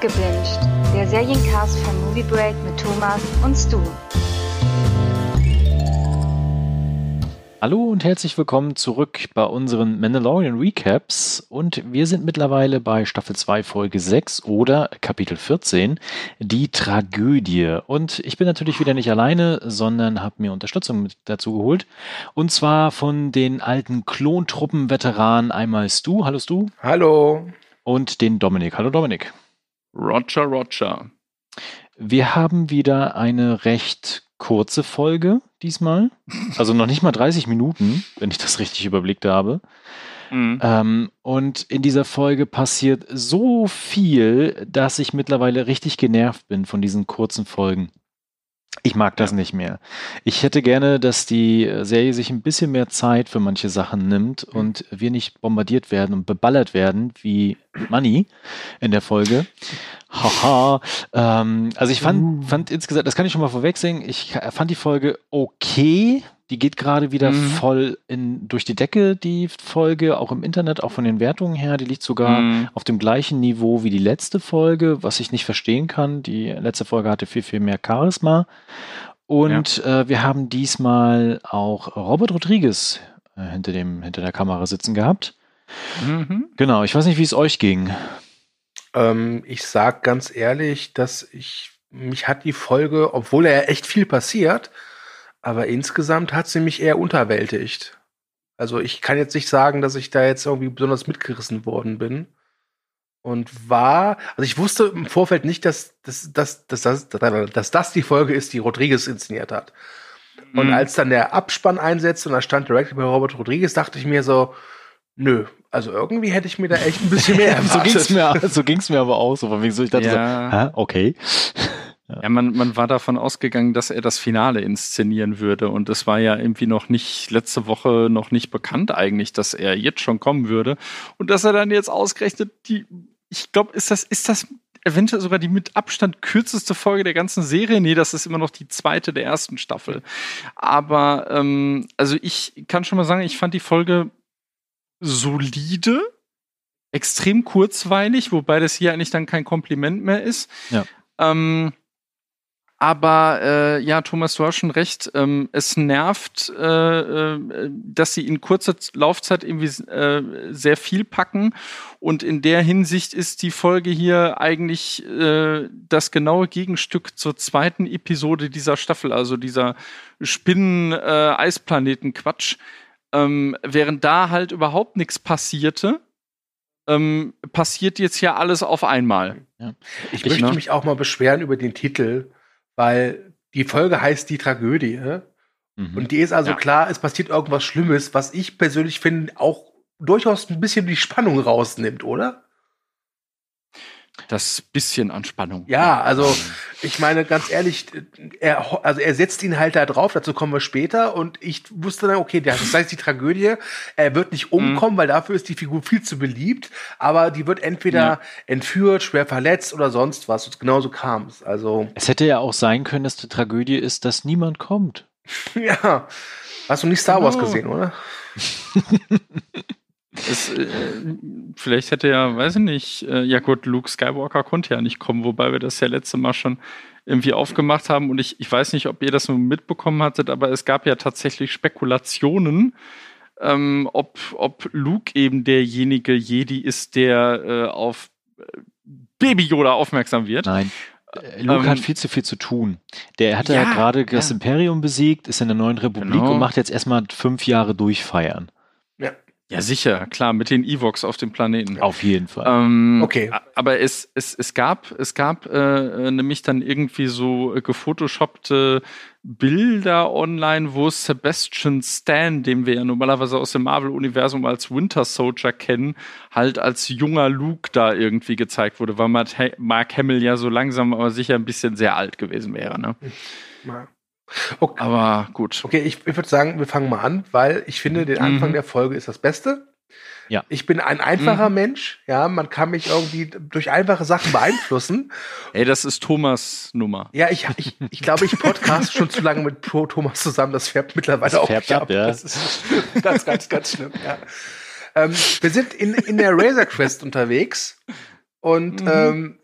Gebinged, der Seriencast von Movie Break mit Thomas und Stu. Hallo und herzlich willkommen zurück bei unseren Mandalorian Recaps und wir sind mittlerweile bei Staffel 2 Folge 6 oder Kapitel 14, die Tragödie. Und ich bin natürlich wieder nicht alleine, sondern habe mir Unterstützung mit dazu geholt und zwar von den alten Klontruppen-Veteranen einmal Stu, hallo Stu. Hallo. Und den Dominik, hallo Dominik. Roger, Roger. Wir haben wieder eine recht kurze Folge diesmal. Also noch nicht mal 30 Minuten, wenn ich das richtig überblickt habe. Mhm. Ähm, und in dieser Folge passiert so viel, dass ich mittlerweile richtig genervt bin von diesen kurzen Folgen. Ich mag das ja. nicht mehr. Ich hätte gerne, dass die Serie sich ein bisschen mehr Zeit für manche Sachen nimmt mhm. und wir nicht bombardiert werden und beballert werden wie Money in der Folge. Haha. ähm, also ich fand, uh. fand insgesamt, das kann ich schon mal vorwegsehen, ich fand die Folge okay. Die geht gerade wieder mhm. voll in, durch die Decke, die Folge, auch im Internet, auch von den Wertungen her. Die liegt sogar mhm. auf dem gleichen Niveau wie die letzte Folge, was ich nicht verstehen kann. Die letzte Folge hatte viel, viel mehr Charisma. Und ja. äh, wir haben diesmal auch Robert Rodriguez äh, hinter, dem, hinter der Kamera sitzen gehabt. Mhm. Genau, ich weiß nicht, wie es euch ging. Ähm, ich sag ganz ehrlich, dass ich, mich hat die Folge, obwohl ja echt viel passiert, aber insgesamt hat sie mich eher unterwältigt. Also ich kann jetzt nicht sagen, dass ich da jetzt irgendwie besonders mitgerissen worden bin. Und war, also ich wusste im Vorfeld nicht, dass, dass, dass, dass, dass, dass das die Folge ist, die Rodriguez inszeniert hat. Und mhm. als dann der Abspann einsetzte und da stand Director bei Robert Rodriguez, dachte ich mir so, nö, also irgendwie hätte ich mir da echt ein bisschen mehr erwartet. so ging es mir, so ging's mir aber auch so. Von wegen so, ich dachte ja. so, hä, okay. Ja, man, man war davon ausgegangen, dass er das Finale inszenieren würde. Und es war ja irgendwie noch nicht, letzte Woche noch nicht bekannt eigentlich, dass er jetzt schon kommen würde. Und dass er dann jetzt ausgerechnet die, ich glaube, ist das, ist das eventuell sogar die mit Abstand kürzeste Folge der ganzen Serie. Nee, das ist immer noch die zweite der ersten Staffel. Aber ähm, also ich kann schon mal sagen, ich fand die Folge solide, extrem kurzweilig, wobei das hier eigentlich dann kein Kompliment mehr ist. Ja. Ähm, aber äh, ja, Thomas, du hast schon recht. Ähm, es nervt, äh, äh, dass sie in kurzer Laufzeit irgendwie äh, sehr viel packen. Und in der Hinsicht ist die Folge hier eigentlich äh, das genaue Gegenstück zur zweiten Episode dieser Staffel, also dieser Spinnen-Eisplaneten-Quatsch. Ähm, während da halt überhaupt nichts passierte, ähm, passiert jetzt ja alles auf einmal. Ja. Ich, ich möchte ne? mich auch mal beschweren über den Titel weil die Folge heißt die Tragödie. Mhm. Und die ist also ja. klar, es passiert irgendwas Schlimmes, was ich persönlich finde auch durchaus ein bisschen die Spannung rausnimmt, oder? Das bisschen Anspannung. Ja, also ich meine ganz ehrlich, er, also er setzt ihn halt da drauf, dazu kommen wir später und ich wusste dann, okay, das heißt die Tragödie, er wird nicht umkommen, mhm. weil dafür ist die Figur viel zu beliebt, aber die wird entweder ja. entführt, schwer verletzt oder sonst was und genauso kam es. Also es hätte ja auch sein können, dass die Tragödie ist, dass niemand kommt. ja, hast du nicht Star Wars oh. gesehen, oder? Es, äh, vielleicht hätte ja, weiß ich nicht, äh, ja gut, Luke Skywalker konnte ja nicht kommen, wobei wir das ja letzte Mal schon irgendwie aufgemacht haben und ich, ich weiß nicht, ob ihr das nur mitbekommen hattet, aber es gab ja tatsächlich Spekulationen, ähm, ob, ob Luke eben derjenige Jedi ist, der äh, auf äh, Baby Yoda aufmerksam wird. Nein. Äh, Luke ähm, hat viel zu viel zu tun. Der hatte ja, ja gerade das ja. Imperium besiegt, ist in der neuen Republik genau. und macht jetzt erstmal fünf Jahre durchfeiern. Ja, sicher, klar, mit den Evox auf dem Planeten. Auf jeden Fall. Ähm, okay. Aber es, es, es gab, es gab äh, äh nämlich dann irgendwie so äh, gefotoshoppte Bilder online, wo Sebastian Stan, den wir ja normalerweise aus dem Marvel-Universum als Winter Soldier kennen, halt als junger Luke da irgendwie gezeigt wurde, weil Mark Hamill ja so langsam aber sicher ein bisschen sehr alt gewesen wäre. Ne? Ja. Okay. Aber gut. Okay, ich, ich würde sagen, wir fangen mal an, weil ich finde, den Anfang mhm. der Folge ist das Beste. Ja. Ich bin ein einfacher mhm. Mensch, ja, man kann mich irgendwie durch einfache Sachen beeinflussen. Ey, das ist Thomas Nummer. Ja, ich, ich, ich glaube, ich podcast schon zu lange mit Thomas zusammen, das färbt mittlerweile das auch färbt ab. ab. Ja. Das ist ganz, ganz, ganz schlimm, ja. Ähm, wir sind in, in der Razor Quest unterwegs und mhm. ähm, äh,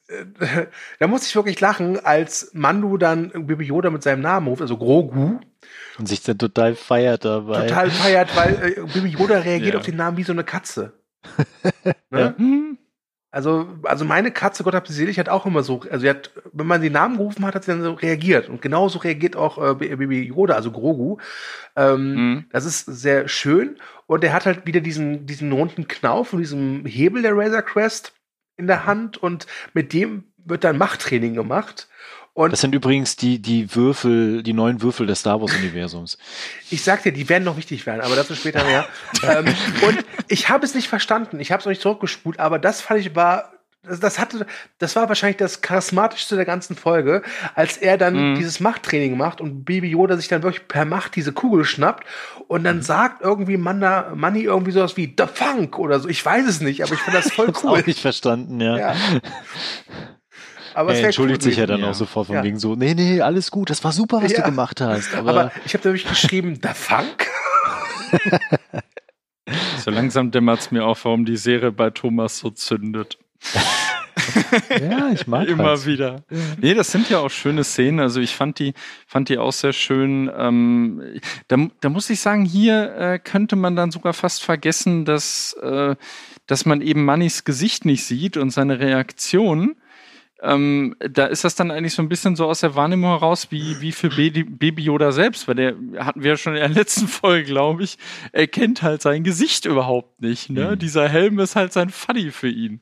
da muss ich wirklich lachen, als Mandu dann Baby Yoda mit seinem Namen ruft, also Grogu. Und sich dann total feiert dabei. Total feiert, weil äh, Baby Yoda reagiert ja. auf den Namen wie so eine Katze. ne? ja. Also, also meine Katze, Gott hab sie selig, hat auch immer so, also sie hat, wenn man den Namen gerufen hat, hat sie dann so reagiert. Und genauso reagiert auch äh, Baby Yoda, also Grogu. Ähm, mhm. Das ist sehr schön. Und er hat halt wieder diesen, diesen runden Knauf und diesen Hebel der Razor Crest in der Hand und mit dem wird dann Machttraining gemacht. Und das sind übrigens die, die Würfel, die neuen Würfel des Star Wars-Universums. Ich sag dir, die werden noch wichtig werden, aber dazu später mehr. ähm, und ich habe es nicht verstanden. Ich habe es noch nicht zurückgespult, aber das fand ich war. Das, hatte, das war wahrscheinlich das charismatischste der ganzen Folge, als er dann mhm. dieses Machttraining macht und Baby Yoda sich dann wirklich per Macht diese Kugel schnappt und dann mhm. sagt irgendwie Manda, Money irgendwie sowas wie The Funk oder so. Ich weiß es nicht, aber ich finde das voll ich cool. Auch nicht verstanden, ja. ja. Aber er entschuldigt cool sich ja dann ja. auch sofort von ja. wegen so, nee, nee, alles gut, das war super, was ja. du gemacht hast. Aber, aber ich habe nämlich geschrieben, The Funk? so langsam dämmert es mir auch, warum die Serie bei Thomas so zündet. ja, ich mag immer halt. wieder. Nee, das sind ja auch schöne Szenen. Also ich fand die, fand die auch sehr schön. Ähm, da, da muss ich sagen, hier äh, könnte man dann sogar fast vergessen, dass, äh, dass man eben Mannys Gesicht nicht sieht und seine Reaktion ähm, da ist das dann eigentlich so ein bisschen so aus der Wahrnehmung heraus, wie, wie für Baby, Baby Yoda selbst, weil der hatten wir ja schon in der letzten Folge, glaube ich, er kennt halt sein Gesicht überhaupt nicht. Ne? Mhm. Dieser Helm ist halt sein Funny für ihn.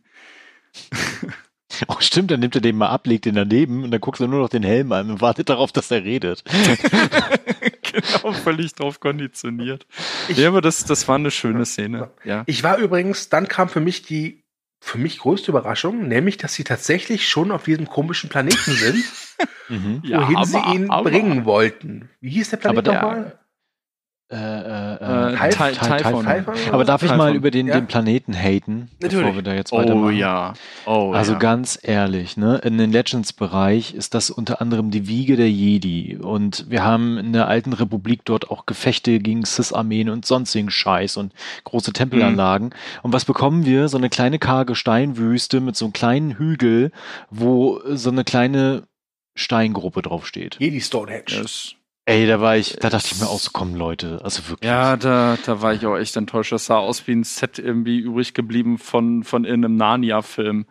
Oh, stimmt, dann nimmt er den mal ab, legt den daneben und dann guckst du nur noch den Helm an und wartet darauf, dass er redet. genau, völlig drauf konditioniert. Ich, ja, aber das, das war eine schöne Szene. Ja. Ich war übrigens, dann kam für mich die für mich größte Überraschung, nämlich, dass sie tatsächlich schon auf diesem komischen Planeten sind, mhm. wohin ja, sie ihn aber, bringen wollten. Wie hieß der Planet nochmal? Äh, äh, äh, Typhon. Aber darf ich mal über den, ja? den Planeten haten, Natürlich. bevor wir da jetzt weitermachen? Oh ja. Oh, also ja. ganz ehrlich, ne, in den Legends-Bereich ist das unter anderem die Wiege der Jedi. Und wir haben in der alten Republik dort auch Gefechte gegen Cis-Armeen und sonstigen Scheiß und große Tempelanlagen. Mhm. Und was bekommen wir? So eine kleine karge Steinwüste mit so einem kleinen Hügel, wo so eine kleine Steingruppe draufsteht. Jedi Stonehenge. Yes. Ey, da war ich, da dachte ich mir auch so, komm Leute, also wirklich. Ja, da, da war ich auch echt enttäuscht. Das sah aus wie ein Set irgendwie übrig geblieben von, von einem Narnia-Film.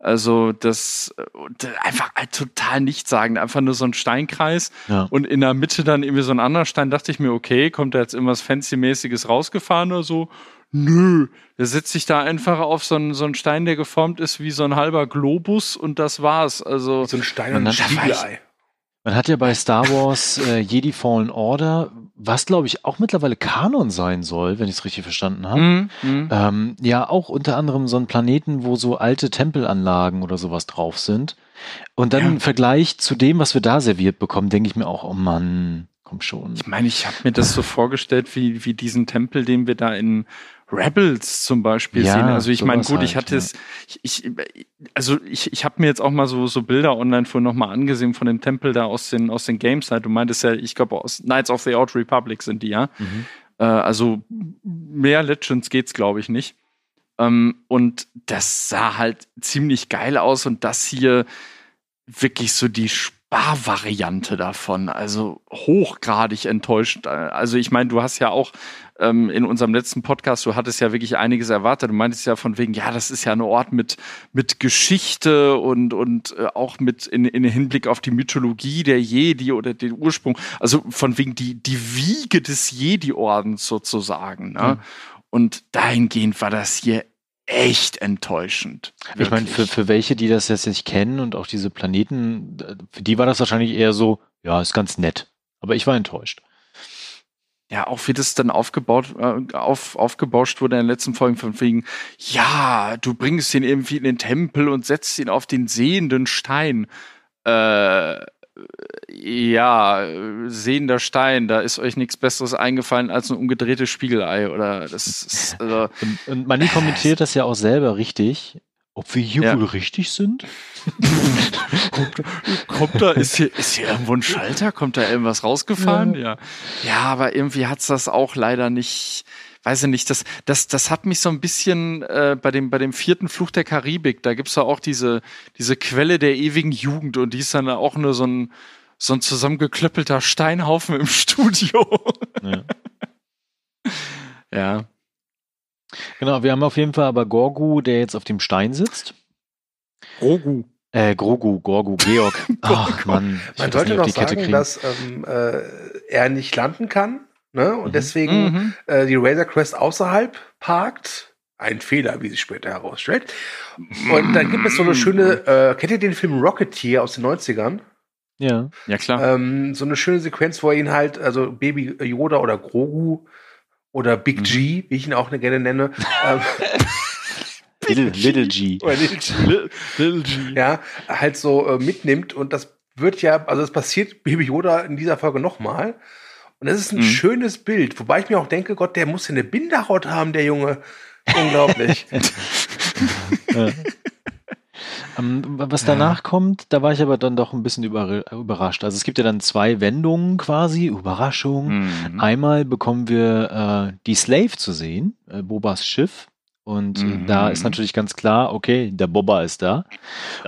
Also das, das einfach halt total nichtssagend, einfach nur so ein Steinkreis ja. und in der Mitte dann irgendwie so ein anderer Stein. Dachte ich mir, okay, kommt da jetzt irgendwas Fancy-mäßiges rausgefahren oder so? Nö, der setzt sich da einfach auf so einen, so einen Stein, der geformt ist wie so ein halber Globus und das war's. Also so ein Stein und ein Spiegelei. Man hat ja bei Star Wars äh, Jedi Fallen Order, was glaube ich auch mittlerweile Kanon sein soll, wenn ich es richtig verstanden habe, mm, mm. ähm, ja auch unter anderem so einen Planeten, wo so alte Tempelanlagen oder sowas drauf sind. Und dann ja. im Vergleich zu dem, was wir da serviert bekommen, denke ich mir auch, oh Mann, komm schon. Ich meine, ich habe mir das so vorgestellt, wie, wie diesen Tempel, den wir da in Rebels zum Beispiel ja, sehen. Also ich meine, gut, halt, ich hatte ja. es, ich, ich, also ich, ich habe mir jetzt auch mal so, so Bilder online vorhin nochmal angesehen von dem Tempel da aus den, aus den Games. Halt. Du meintest ja, ich glaube aus Knights of the Old Republic sind die, ja. Mhm. Äh, also mehr Legends geht's, glaube ich, nicht. Ähm, und das sah halt ziemlich geil aus und das hier wirklich so die Sparvariante davon. Also hochgradig enttäuscht. Also ich meine, du hast ja auch ähm, in unserem letzten Podcast, du hattest ja wirklich einiges erwartet. Du meintest ja von wegen, ja, das ist ja ein Ort mit, mit Geschichte und, und äh, auch mit in, in Hinblick auf die Mythologie der Jedi oder den Ursprung. Also von wegen die, die Wiege des Jedi-Ordens sozusagen. Ne? Mhm. Und dahingehend war das hier echt enttäuschend. Wirklich. Ich meine, für, für welche, die das jetzt nicht kennen und auch diese Planeten, für die war das wahrscheinlich eher so, ja, ist ganz nett. Aber ich war enttäuscht ja, auch wie das dann aufgebaut, äh, auf, aufgebauscht wurde in den letzten Folgen von wegen, ja, du bringst ihn irgendwie in den Tempel und setzt ihn auf den sehenden Stein. Äh, ja, sehender Stein, da ist euch nichts Besseres eingefallen als ein umgedrehtes Spiegelei, oder das ist, also, und, und Manni kommentiert das ja auch selber richtig. Ob wir hier ja. wohl richtig sind? kommt, kommt, da, ist hier, ist hier irgendwo ein Schalter? Kommt da irgendwas rausgefahren? Ja. Ja, ja aber irgendwie hat's das auch leider nicht, weiß ich nicht, das, das, das hat mich so ein bisschen äh, bei, dem, bei dem vierten Fluch der Karibik, da gibt's ja auch diese, diese Quelle der ewigen Jugend und die ist dann auch nur so ein, so ein zusammengeklöppelter Steinhaufen im Studio. Ja. ja. Genau, wir haben auf jeden Fall aber Gorgu, der jetzt auf dem Stein sitzt. Grogu. Äh, Grogu, Gorgu, Georg. Ach, Mann. Man sollte noch sagen, dass ähm, äh, er nicht landen kann ne? und mhm. deswegen mhm. Äh, die Razor Crest außerhalb parkt. Ein Fehler, wie sich später herausstellt. Und dann gibt es so eine schöne, äh, kennt ihr den Film Rocketeer aus den 90ern? Ja. Ja, klar. Ähm, so eine schöne Sequenz, wo er ihn halt, also Baby Yoda oder Grogu oder Big mhm. G, wie ich ihn auch gerne nenne, ähm, Little, Little G. Oder Little G. Little, Little G. Ja, halt so äh, mitnimmt und das wird ja, also es passiert Baby Yoda in dieser Folge nochmal. Und das ist ein mhm. schönes Bild, wobei ich mir auch denke, Gott, der muss ja eine Binderhaut haben, der Junge. Unglaublich. Ähm, was danach ja. kommt, da war ich aber dann doch ein bisschen über, überrascht. Also es gibt ja dann zwei Wendungen quasi, Überraschung. Mhm. Einmal bekommen wir äh, die Slave zu sehen, äh, Bobas Schiff, und mhm. da ist natürlich ganz klar, okay, der Boba ist da.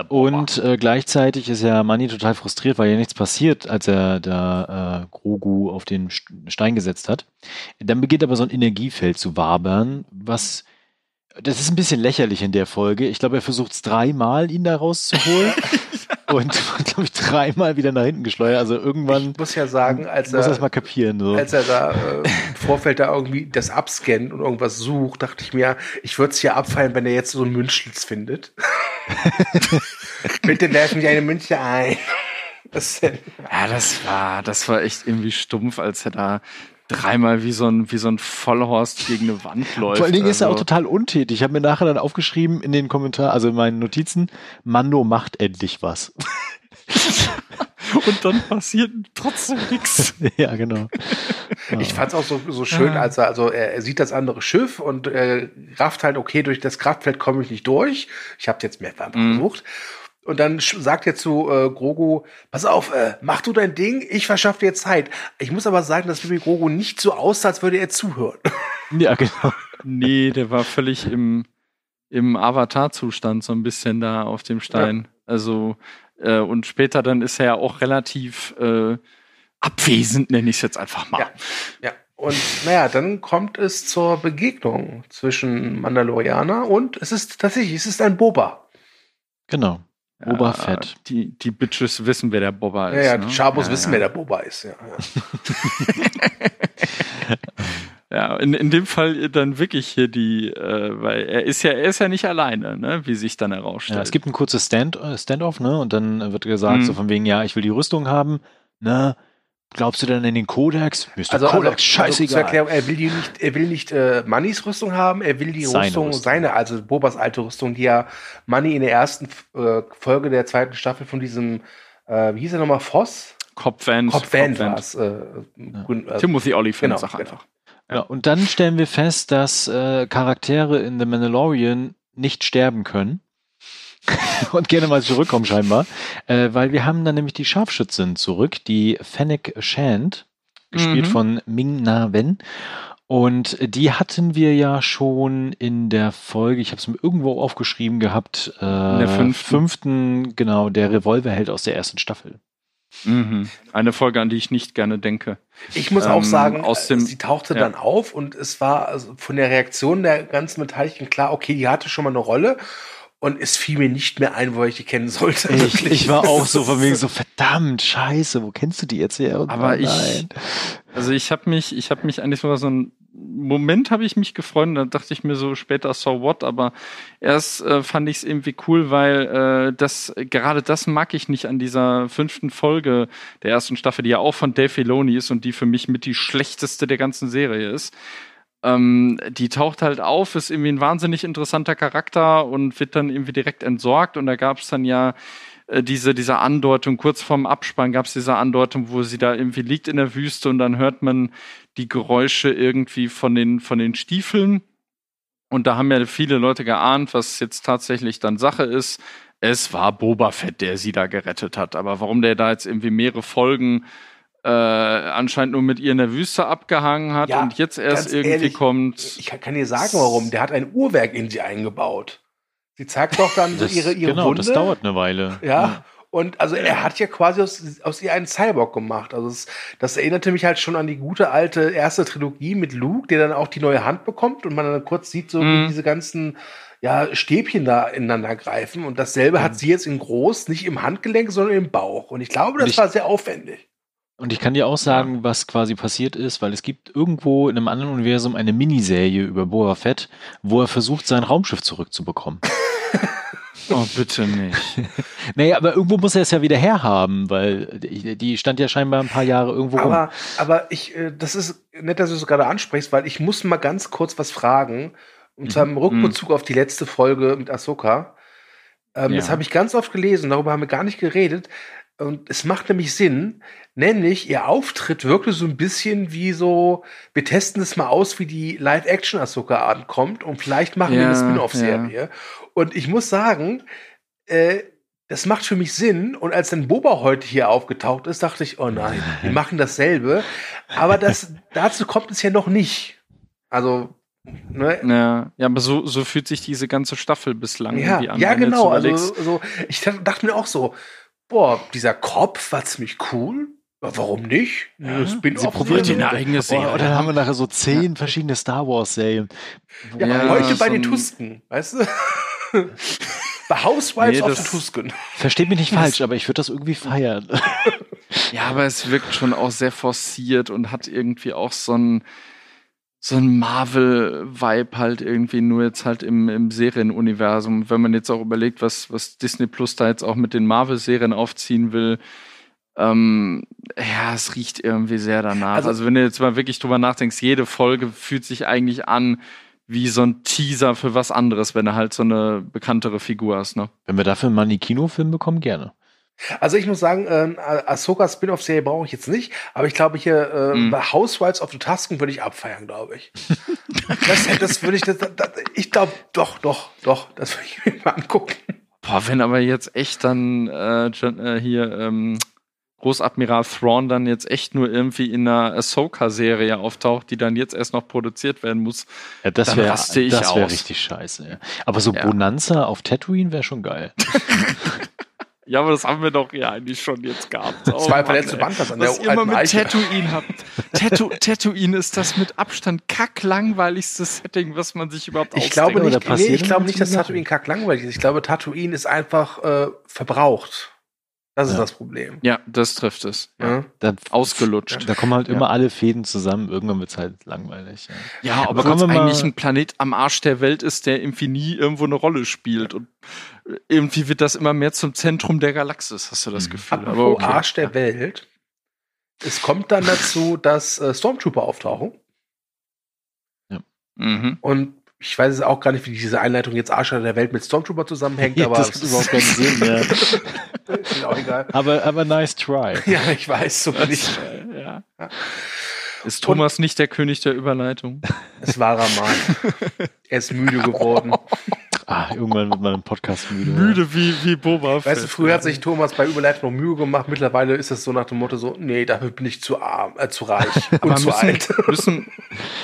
Boba. Und äh, gleichzeitig ist ja Manny total frustriert, weil ja nichts passiert, als er da äh, Grogu auf den Stein gesetzt hat. Dann beginnt aber so ein Energiefeld zu wabern, was das ist ein bisschen lächerlich in der Folge. Ich glaube, er versucht es dreimal, ihn da rauszuholen. und glaube ich, dreimal wieder nach hinten geschleudert. Also irgendwann. Ich muss ja sagen, als muss er. das mal kapieren. So. Als er da äh, im Vorfeld da irgendwie das abscannt und irgendwas sucht, dachte ich mir, ich würde es hier abfallen, wenn er jetzt so einen Münzschlitz findet. Bitte werfen Sie eine Münze ein. ja, das war, das war echt irgendwie stumpf, als er da dreimal wie so ein, wie so ein Vollhorst gegen eine Wand läuft. Vor allen Dingen also. ist er auch also total untätig. Ich habe mir nachher dann aufgeschrieben in den Kommentaren, also in meinen Notizen, Mando macht endlich was. Und dann passiert trotzdem nichts. Ja, genau. Ich fand es auch so, so schön, als er, also er, er sieht das andere Schiff und äh, rafft halt, okay, durch das Kraftfeld komme ich nicht durch. Ich habe jetzt mehrfach mhm. versucht. Und dann sagt er zu äh, Grogu, pass auf, äh, mach du dein Ding, ich verschaffe dir Zeit. Ich muss aber sagen, dass Baby Grogu nicht so aussah, als würde er zuhören. Ja, genau. Nee, der war völlig im, im Avatar-Zustand so ein bisschen da auf dem Stein. Ja. Also, äh, und später dann ist er ja auch relativ äh, abwesend, nenne ich es jetzt einfach mal. Ja, ja. Und naja, dann kommt es zur Begegnung zwischen Mandalorianer und es ist tatsächlich, es ist ein Boba. Genau. Boba Fett. Die, die Bitches wissen, wer der Boba ist. Ja, ja, die ne? Chabos ja, wissen, ja. wer der Boba ist. Ja, ja. ja in, in dem Fall dann wirklich hier die, äh, weil er ist ja, er ist ja nicht alleine, ne, wie sich dann herausstellt. Ja, es gibt ein kurzes Stand, äh, Standoff, ne, und dann wird gesagt, mhm. so von wegen, ja, ich will die Rüstung haben, ne, Glaubst du denn in den Kodex? Mr. also, Kodex, also, scheißegal. Also Erklärung, er will die nicht, er will nicht äh, Mannys Rüstung haben, er will die seine Rüstung, Rüstung, seine, also Bobas alte Rüstung, die ja Manny in der ersten äh, Folge der zweiten Staffel von diesem, äh, wie hieß er nochmal, Voss? Cop Vance war es. Äh, ja. Äh, Timothy Olyphant, genau, sag genau. einfach. Ja. ja. und dann stellen wir fest, dass äh, Charaktere in The Mandalorian nicht sterben können. und gerne mal zurückkommen scheinbar, äh, weil wir haben dann nämlich die Scharfschützin zurück, die Fennec Shand, gespielt mhm. von Ming Na Wen. Und die hatten wir ja schon in der Folge, ich habe es mir irgendwo aufgeschrieben gehabt, äh, in der fünften. fünften, genau, der Revolverheld aus der ersten Staffel. Mhm. Eine Folge, an die ich nicht gerne denke. Ich muss ähm, auch sagen, aus dem, sie tauchte ja. dann auf und es war also von der Reaktion der ganzen Beteiligten klar, okay, die hatte schon mal eine Rolle und es fiel mir nicht mehr ein, wo ich die kennen sollte. Ich, ich war auch so von wegen so verdammt scheiße, wo kennst du die jetzt her? Und Aber ich, also ich habe mich, ich habe mich eigentlich sogar so ein Moment habe ich mich gefreut, da dachte ich mir so später so what, aber erst äh, fand ich es irgendwie cool, weil äh, das gerade das mag ich nicht an dieser fünften Folge der ersten Staffel, die ja auch von Dave Filoni ist und die für mich mit die schlechteste der ganzen Serie ist ähm, die taucht halt auf, ist irgendwie ein wahnsinnig interessanter Charakter und wird dann irgendwie direkt entsorgt. Und da gab es dann ja äh, diese, diese Andeutung, kurz vorm Abspann gab es diese Andeutung, wo sie da irgendwie liegt in der Wüste und dann hört man die Geräusche irgendwie von den, von den Stiefeln. Und da haben ja viele Leute geahnt, was jetzt tatsächlich dann Sache ist. Es war Boba Fett, der sie da gerettet hat. Aber warum der da jetzt irgendwie mehrere Folgen äh, anscheinend nur mit ihr in der Wüste abgehangen hat Ja, und jetzt erst irgendwie ehrlich, kommt. Ich kann, kann dir sagen, warum. Der hat ein Uhrwerk in sie eingebaut. Sie zeigt doch dann Das, ihre, ihre genau, Wunde. das dauert eine Weile. Ja. Und also er hat ja quasi aus, aus ihr einen Cyborg gemacht. Also es, das erinnerte mich halt schon an die gute alte erste Trilogie mit Luke, der dann auch die neue Hand bekommt und man dann kurz sieht, so wie Mhm. diese ganzen ja, Stäbchen da ineinander greifen. Und dasselbe hat sie jetzt in groß, nicht im Handgelenk, sondern im Bauch. Und ich glaube, das ich- war sehr aufwendig. Und ich kann dir auch sagen, was quasi passiert ist, weil es gibt irgendwo in einem anderen Universum eine Miniserie über Boba Fett, wo er versucht, sein Raumschiff zurückzubekommen. Oh, bitte nicht. naja, aber irgendwo muss er es ja wieder herhaben, weil die, die stand ja scheinbar ein paar Jahre irgendwo rum. Aber, aber ich, äh, das ist nett, dass du es gerade ansprichst, weil ich muss mal ganz kurz was fragen. Und zwar im Rückbezug auf die letzte Folge mit Ahsoka. Ähm, Ja. Das habe ich ganz oft gelesen, darüber haben wir gar nicht geredet. Und es macht nämlich Sinn, nämlich ihr Auftritt wirkte so ein bisschen wie so, wir testen es mal aus, wie die Live-Action Ahsoka ankommt und vielleicht machen wir Ja, eine Spin-off-Serie. Und ich muss sagen, äh, das macht für mich Sinn. Und als dann Boba heute hier aufgetaucht ist, dachte ich, oh nein, wir machen dasselbe. Aber das, dazu kommt es ja noch nicht. Also, ne? Ja, ja, aber so, so fühlt sich diese ganze Staffel bislang Ja, irgendwie an. ja genau. Also, überlegst. so, ich dachte mir auch so, boah, dieser Kopf war ziemlich cool. Warum nicht? Eine Sie ihn eine eigene Serie. Oh, und dann haben wir nachher so zehn verschiedene Star Wars Serien. Ja, Ja, heute bei den Tusken, weißt du? bei Housewives Nee, of the Tusken. Versteht mich nicht falsch, aber ich würde das irgendwie feiern. Ja, aber es wirkt schon auch sehr forciert und hat irgendwie auch so ein so ein Marvel-Vibe halt irgendwie nur jetzt halt im, im Serienuniversum. Wenn man jetzt auch überlegt, was, was Disney Plus da jetzt auch mit den Marvel-Serien aufziehen will, ähm, ja, es riecht irgendwie sehr danach. Also- Also, wenn du jetzt mal wirklich drüber nachdenkst, jede Folge fühlt sich eigentlich an wie so ein Teaser für was anderes, wenn du halt so eine bekanntere Figur hast, ne? Wenn wir dafür mal einen Kinofilm bekommen, gerne. Also ich muss sagen, ähm, Ahsoka Spin-off-Serie brauche ich jetzt nicht, aber ich glaube hier äh, Mhm. bei Housewives of the Tusken würde ich abfeiern, glaube ich. das, das würde ich, das, das, ich glaube, doch, doch, doch, das würde ich mir mal angucken. Boah, wenn aber jetzt echt dann äh, äh, hier ähm, Großadmiral Thrawn dann jetzt echt nur irgendwie in einer Ahsoka-Serie auftaucht, die dann jetzt erst noch produziert werden muss. Ja, das Dann wäre raste ich das wär aus. richtig scheiße. Ja. Aber so Ja. Bonanza auf Tatooine wäre schon geil. Ja, aber das haben wir doch ja eigentlich schon jetzt gehabt. Oh, Zwei verletzte an Was ihr immer mit Eiche. Tatooine habt. Tatoo Tatooine ist das mit Abstand kacklangweiligste Setting, was man sich überhaupt Ich ausdenkt. glaube nicht, nee, ich glaube nicht, dass. Tatooine kacklangweilig ist. Ich glaube, Tatooine ist einfach äh, verbraucht. Das ist Ja. das Problem. Ja, das trifft es. Ja. Da, Ausgelutscht. da kommen halt Ja. immer alle Fäden zusammen. Irgendwann wird es halt langweilig. Ja. Ja, Aber wir mal- eigentlich ein Planet am Arsch der Welt ist, der irgendwie nie irgendwo eine Rolle spielt. Und irgendwie wird das immer mehr zum Zentrum der Galaxis, hast du das Mhm. Gefühl. Apropos Aber okay. Arsch der Welt. Es kommt dann dazu, dass äh, Stormtrooper auftauchen. Mhm. Und ich weiß es auch gar nicht, wie diese Einleitung jetzt Arsch der Welt mit Stormtrooper zusammenhängt, aber das hat überhaupt keinen Sinn. Ja. ist auch egal. Aber, aber nice try. Ja, ich weiß, so bin ich. Ja. Ist Thomas nicht der König der Überleitung? Es war er mal. Er ist müde geworden. Ah, irgendwann wird man im Podcast müde. Müde wie, wie Boba Fett. Weißt du, früher hat sich Thomas bei Überleitung noch Mühe gemacht. Mittlerweile ist es so nach dem Motto so, nee, dafür bin ich zu arm, äh, zu reich und Aber zu müssen, alt. müssen,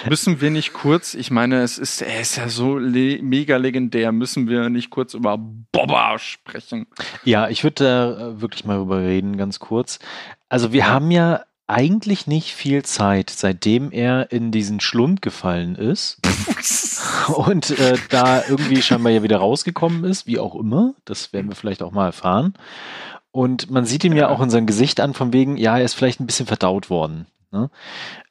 müssen wir nicht kurz, ich meine, es ist, er ist ja so le mega legendär, müssen wir nicht kurz über Boba sprechen? Ja, ich würde da äh, wirklich mal drüber reden, ganz kurz. Also wir haben ja eigentlich nicht viel Zeit, seitdem er in diesen Schlund gefallen ist und äh, da irgendwie scheinbar ja wieder rausgekommen ist, wie auch immer. Das werden wir vielleicht auch mal erfahren. Und man sieht ihm ja, auch in seinem Gesicht an, von wegen, ja, er ist vielleicht ein bisschen verdaut worden. Ne?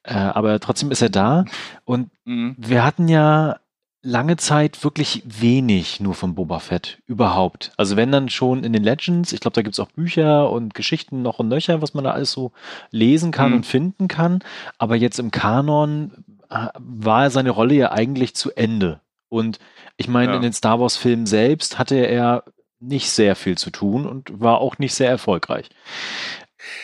Äh, aber trotzdem ist er da. Und Mhm. wir hatten ja lange Zeit wirklich wenig nur von Boba Fett überhaupt. Also wenn dann schon in den Legends, ich glaube, da gibt's auch Bücher und Geschichten noch und nöcher, was man da alles so lesen kann Mhm. und finden kann. Aber jetzt im Kanon äh, war seine Rolle ja eigentlich zu Ende. Und ich meine, Ja. in den Star Wars-Filmen selbst hatte er nicht sehr viel zu tun und war auch nicht sehr erfolgreich.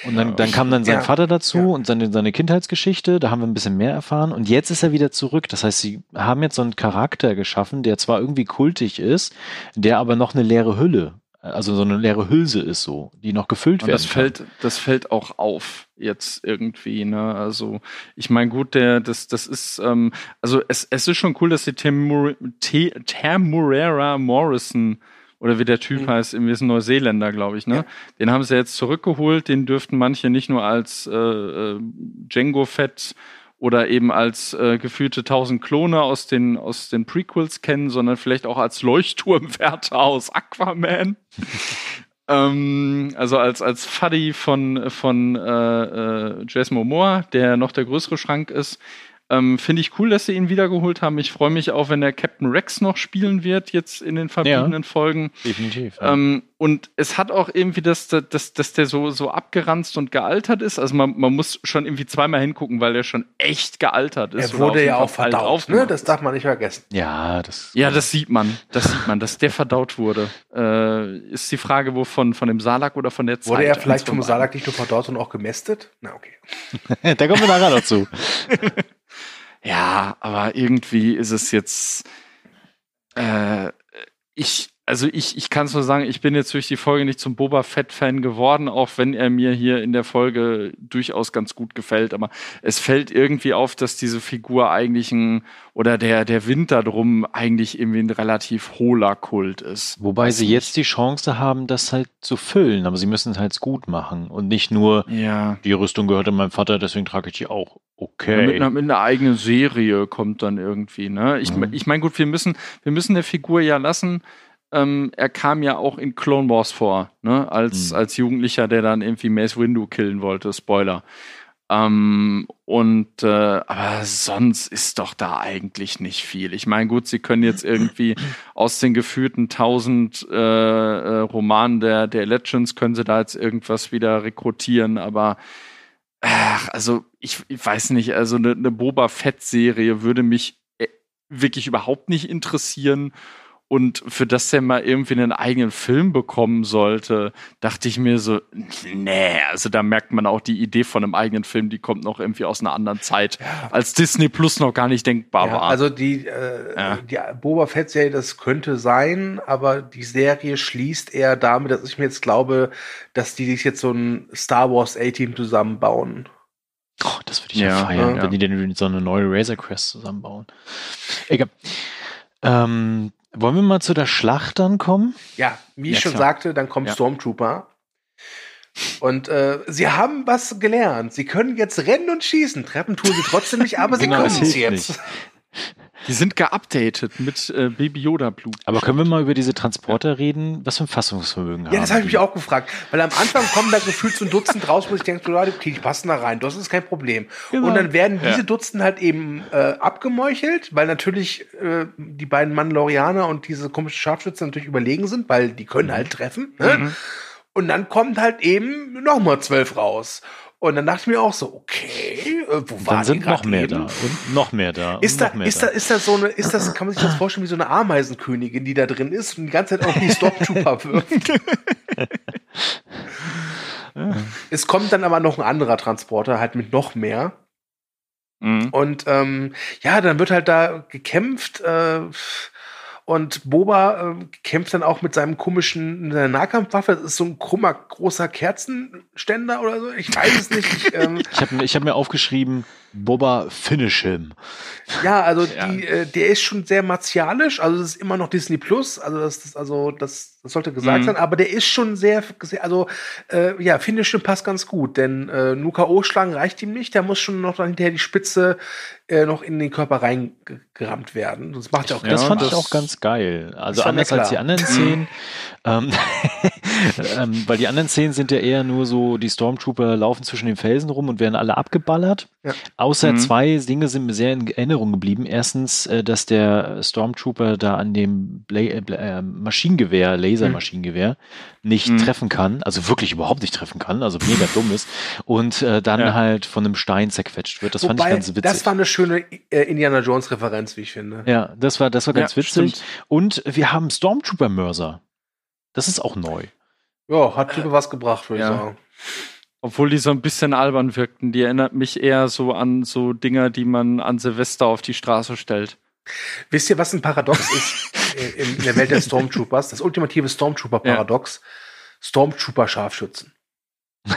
Und dann, dann kam dann sein Ja. Vater dazu Ja. und seine, seine Kindheitsgeschichte, da haben wir ein bisschen mehr erfahren. Und jetzt ist er wieder zurück. Das heißt, sie haben jetzt so einen Charakter geschaffen, der zwar irgendwie kultig ist, der aber noch eine leere Hülle also so eine leere Hülse ist so, die noch gefüllt Und werden das kann. fällt, das fällt auch auf jetzt irgendwie, ne? Also ich meine, gut, der, das, das ist, ähm, also es, es ist schon cool, dass Te, Temurera Morrison oder wie der Typ Mhm. heißt, ist ein Neuseeländer, glaube ich, ne? Ja. Den haben sie jetzt zurückgeholt, den dürften manche nicht nur als äh, äh, Django-Fett oder eben als äh, gefühlte 1000 Klone aus den, aus den Prequels kennen, sondern vielleicht auch als Leuchtturmwärter aus Aquaman. ähm, also als, als Fuddy von, von äh, äh, Jason Momoa, der noch der größere Schrank ist. Ähm, Finde ich cool, dass sie ihn wiedergeholt haben. Ich freue mich auch, wenn der Captain Rex noch spielen wird, jetzt in den verbliebenen Folgen. Definitiv. Ja. Ähm, und es hat auch irgendwie, dass, dass, dass der so, so abgeranzt und gealtert ist. Also man, man muss schon irgendwie zweimal hingucken, weil der schon echt gealtert ist. Er wurde ja auch verdaut, ne? Das darf man nicht vergessen. ja, das. Ja, das sieht man. Das sieht man, dass der verdaut wurde. Äh, ist die Frage, wovon? Von dem Salak oder von der Zeit? Wurde er vielleicht vom. Salak nicht nur verdaut, sondern auch gemästet? Na, okay. da kommen wir nachher noch zu. Ja, aber irgendwie ist es jetzt. Äh, ich, also ich, ich kann es nur sagen, ich bin jetzt durch die Folge nicht zum Boba Fett-Fan geworden, auch wenn er mir hier in der Folge durchaus ganz gut gefällt. Aber es fällt irgendwie auf, dass diese Figur eigentlich ein, oder der, der Wind darum eigentlich irgendwie ein relativ hohler Kult ist. Wobei Weiß sie jetzt die Chance haben, das halt zu füllen, aber sie müssen es halt gut machen und nicht nur, Ja. die Rüstung gehörte meinem Vater, deswegen trage ich die auch. Ja, Okay. mit, einer, mit einer eigenen Serie kommt dann irgendwie, ne? Ich, Mhm. ich meine, gut, wir müssen, wir müssen der Figur ja lassen. Ähm, er kam ja auch in Clone Wars vor, ne? Als, Mhm. als Jugendlicher, der dann irgendwie Mace Windu killen wollte, Spoiler. Ähm, und äh, aber sonst ist doch da eigentlich nicht viel. Ich meine, gut, sie können jetzt irgendwie aus den geführten tausend äh, äh, Romanen der, der Legends können sie da jetzt irgendwas wieder rekrutieren, aber ach, also ich, ich weiß nicht, also eine, eine Boba Fett-Serie würde mich äh, wirklich überhaupt nicht interessieren. Und für das der mal irgendwie einen eigenen Film bekommen sollte, dachte ich mir so, nee, also da merkt man auch die Idee von einem eigenen Film, die kommt noch irgendwie aus einer anderen Zeit, als Disney Plus noch gar nicht denkbar Ja, war. also die, äh, Ja. die Boba Fett-Serie, das könnte sein, aber die Serie schließt eher damit, dass ich mir jetzt glaube, dass die sich jetzt so ein Star Wars A-Team zusammenbauen. Oh, das würde ich ja, Ja, feiern, ja. wenn die denn so eine neue Razor Crest zusammenbauen. Egal. Ähm, wollen wir mal zu der Schlacht dann kommen? Ja, wie ich Ja, schon sagte, dann kommt Ja. Stormtrooper. Und äh, sie haben was gelernt. Sie können jetzt rennen und schießen. Treppen tun sie trotzdem nicht, aber sie Genau, können es jetzt. nicht. Die sind geupdatet mit äh, Baby Yoda Blut. Aber können wir mal über diese Transporter reden? Was für ein Fassungsvermögen haben Ja, das habe ich mich auch gefragt. Weil am Anfang kommen da gefühlt so ein Dutzend raus, wo ich denke, okay, die passen da rein. Das ist kein Problem. Genau. Und dann werden Ja. diese Dutzend halt eben äh, abgemeuchelt, weil natürlich äh, die beiden Mandalorianer und diese komischen Scharfschützen natürlich überlegen sind, weil die können Mhm. halt treffen. Ne? Und dann kommt halt eben noch mal zwölf raus. Und dann dachte ich mir auch so, okay, äh, wo waren sind die grad noch mehr eben? da und noch mehr da. Ist da, ist da, ist da so eine, ist das, kann man sich das vorstellen, wie so eine Ameisenkönigin, die da drin ist und die ganze Zeit auf die Stormtrooper wirft? Es kommt dann aber noch ein anderer Transporter, halt mit noch mehr. Mhm. Und ähm, ja, dann wird halt da gekämpft äh, und Boba äh, kämpft dann auch mit seinem komischen mit Nahkampfwaffe. Das ist so ein krummer, großer Kerzenständer oder so. Ich weiß es nicht. Ich, ähm, Ich habe hab mir aufgeschrieben, Boba finish him. ja, also Ja. die, äh, der ist schon sehr martialisch. Also das ist immer noch Disney Plus. Also das, das also das, das sollte gesagt Mhm. sein. Aber der ist schon sehr, sehr also äh, ja, Finish passt ganz gut, denn äh, nur KO schlagen reicht ihm nicht. Der muss schon noch dann hinterher die Spitze äh, noch in den Körper reingerammt werden. Sonst macht er auch Das fand das- ich auch ganz geil. Also anders als die anderen Szenen. ähm, ähm, weil die anderen Szenen sind ja eher nur so, die Stormtrooper laufen zwischen den Felsen rum und werden alle abgeballert. Ja. Außer Mhm. zwei Dinge sind mir sehr in Erinnerung geblieben. Erstens, äh, dass der Stormtrooper da an dem Bla äh, Bla äh, Maschinengewehr, Lasermaschinengewehr, nicht Mhm. treffen kann, also wirklich überhaupt nicht treffen kann, also mega dumm ist, und äh, dann Ja. halt von einem Stein zerquetscht wird. Das fand ich Wobei, ganz witzig. das war eine schöne äh, Indiana Jones Referenz, wie ich finde. Ja, das war, das war ganz Ja, witzig. stimmt. Und wir haben Stormtrooper-Mörser. Das ist auch neu. Ja, hat über was gebracht, würde ja. ich sagen. Obwohl die so ein bisschen albern wirkten. Die erinnert mich eher so an so Dinger, die man an Silvester auf die Straße stellt. Wisst ihr, was ein Paradox ist in, in der Welt der Stormtroopers? Das ultimative Stormtrooper-Paradox. Ja. Stormtrooper-Scharfschützen.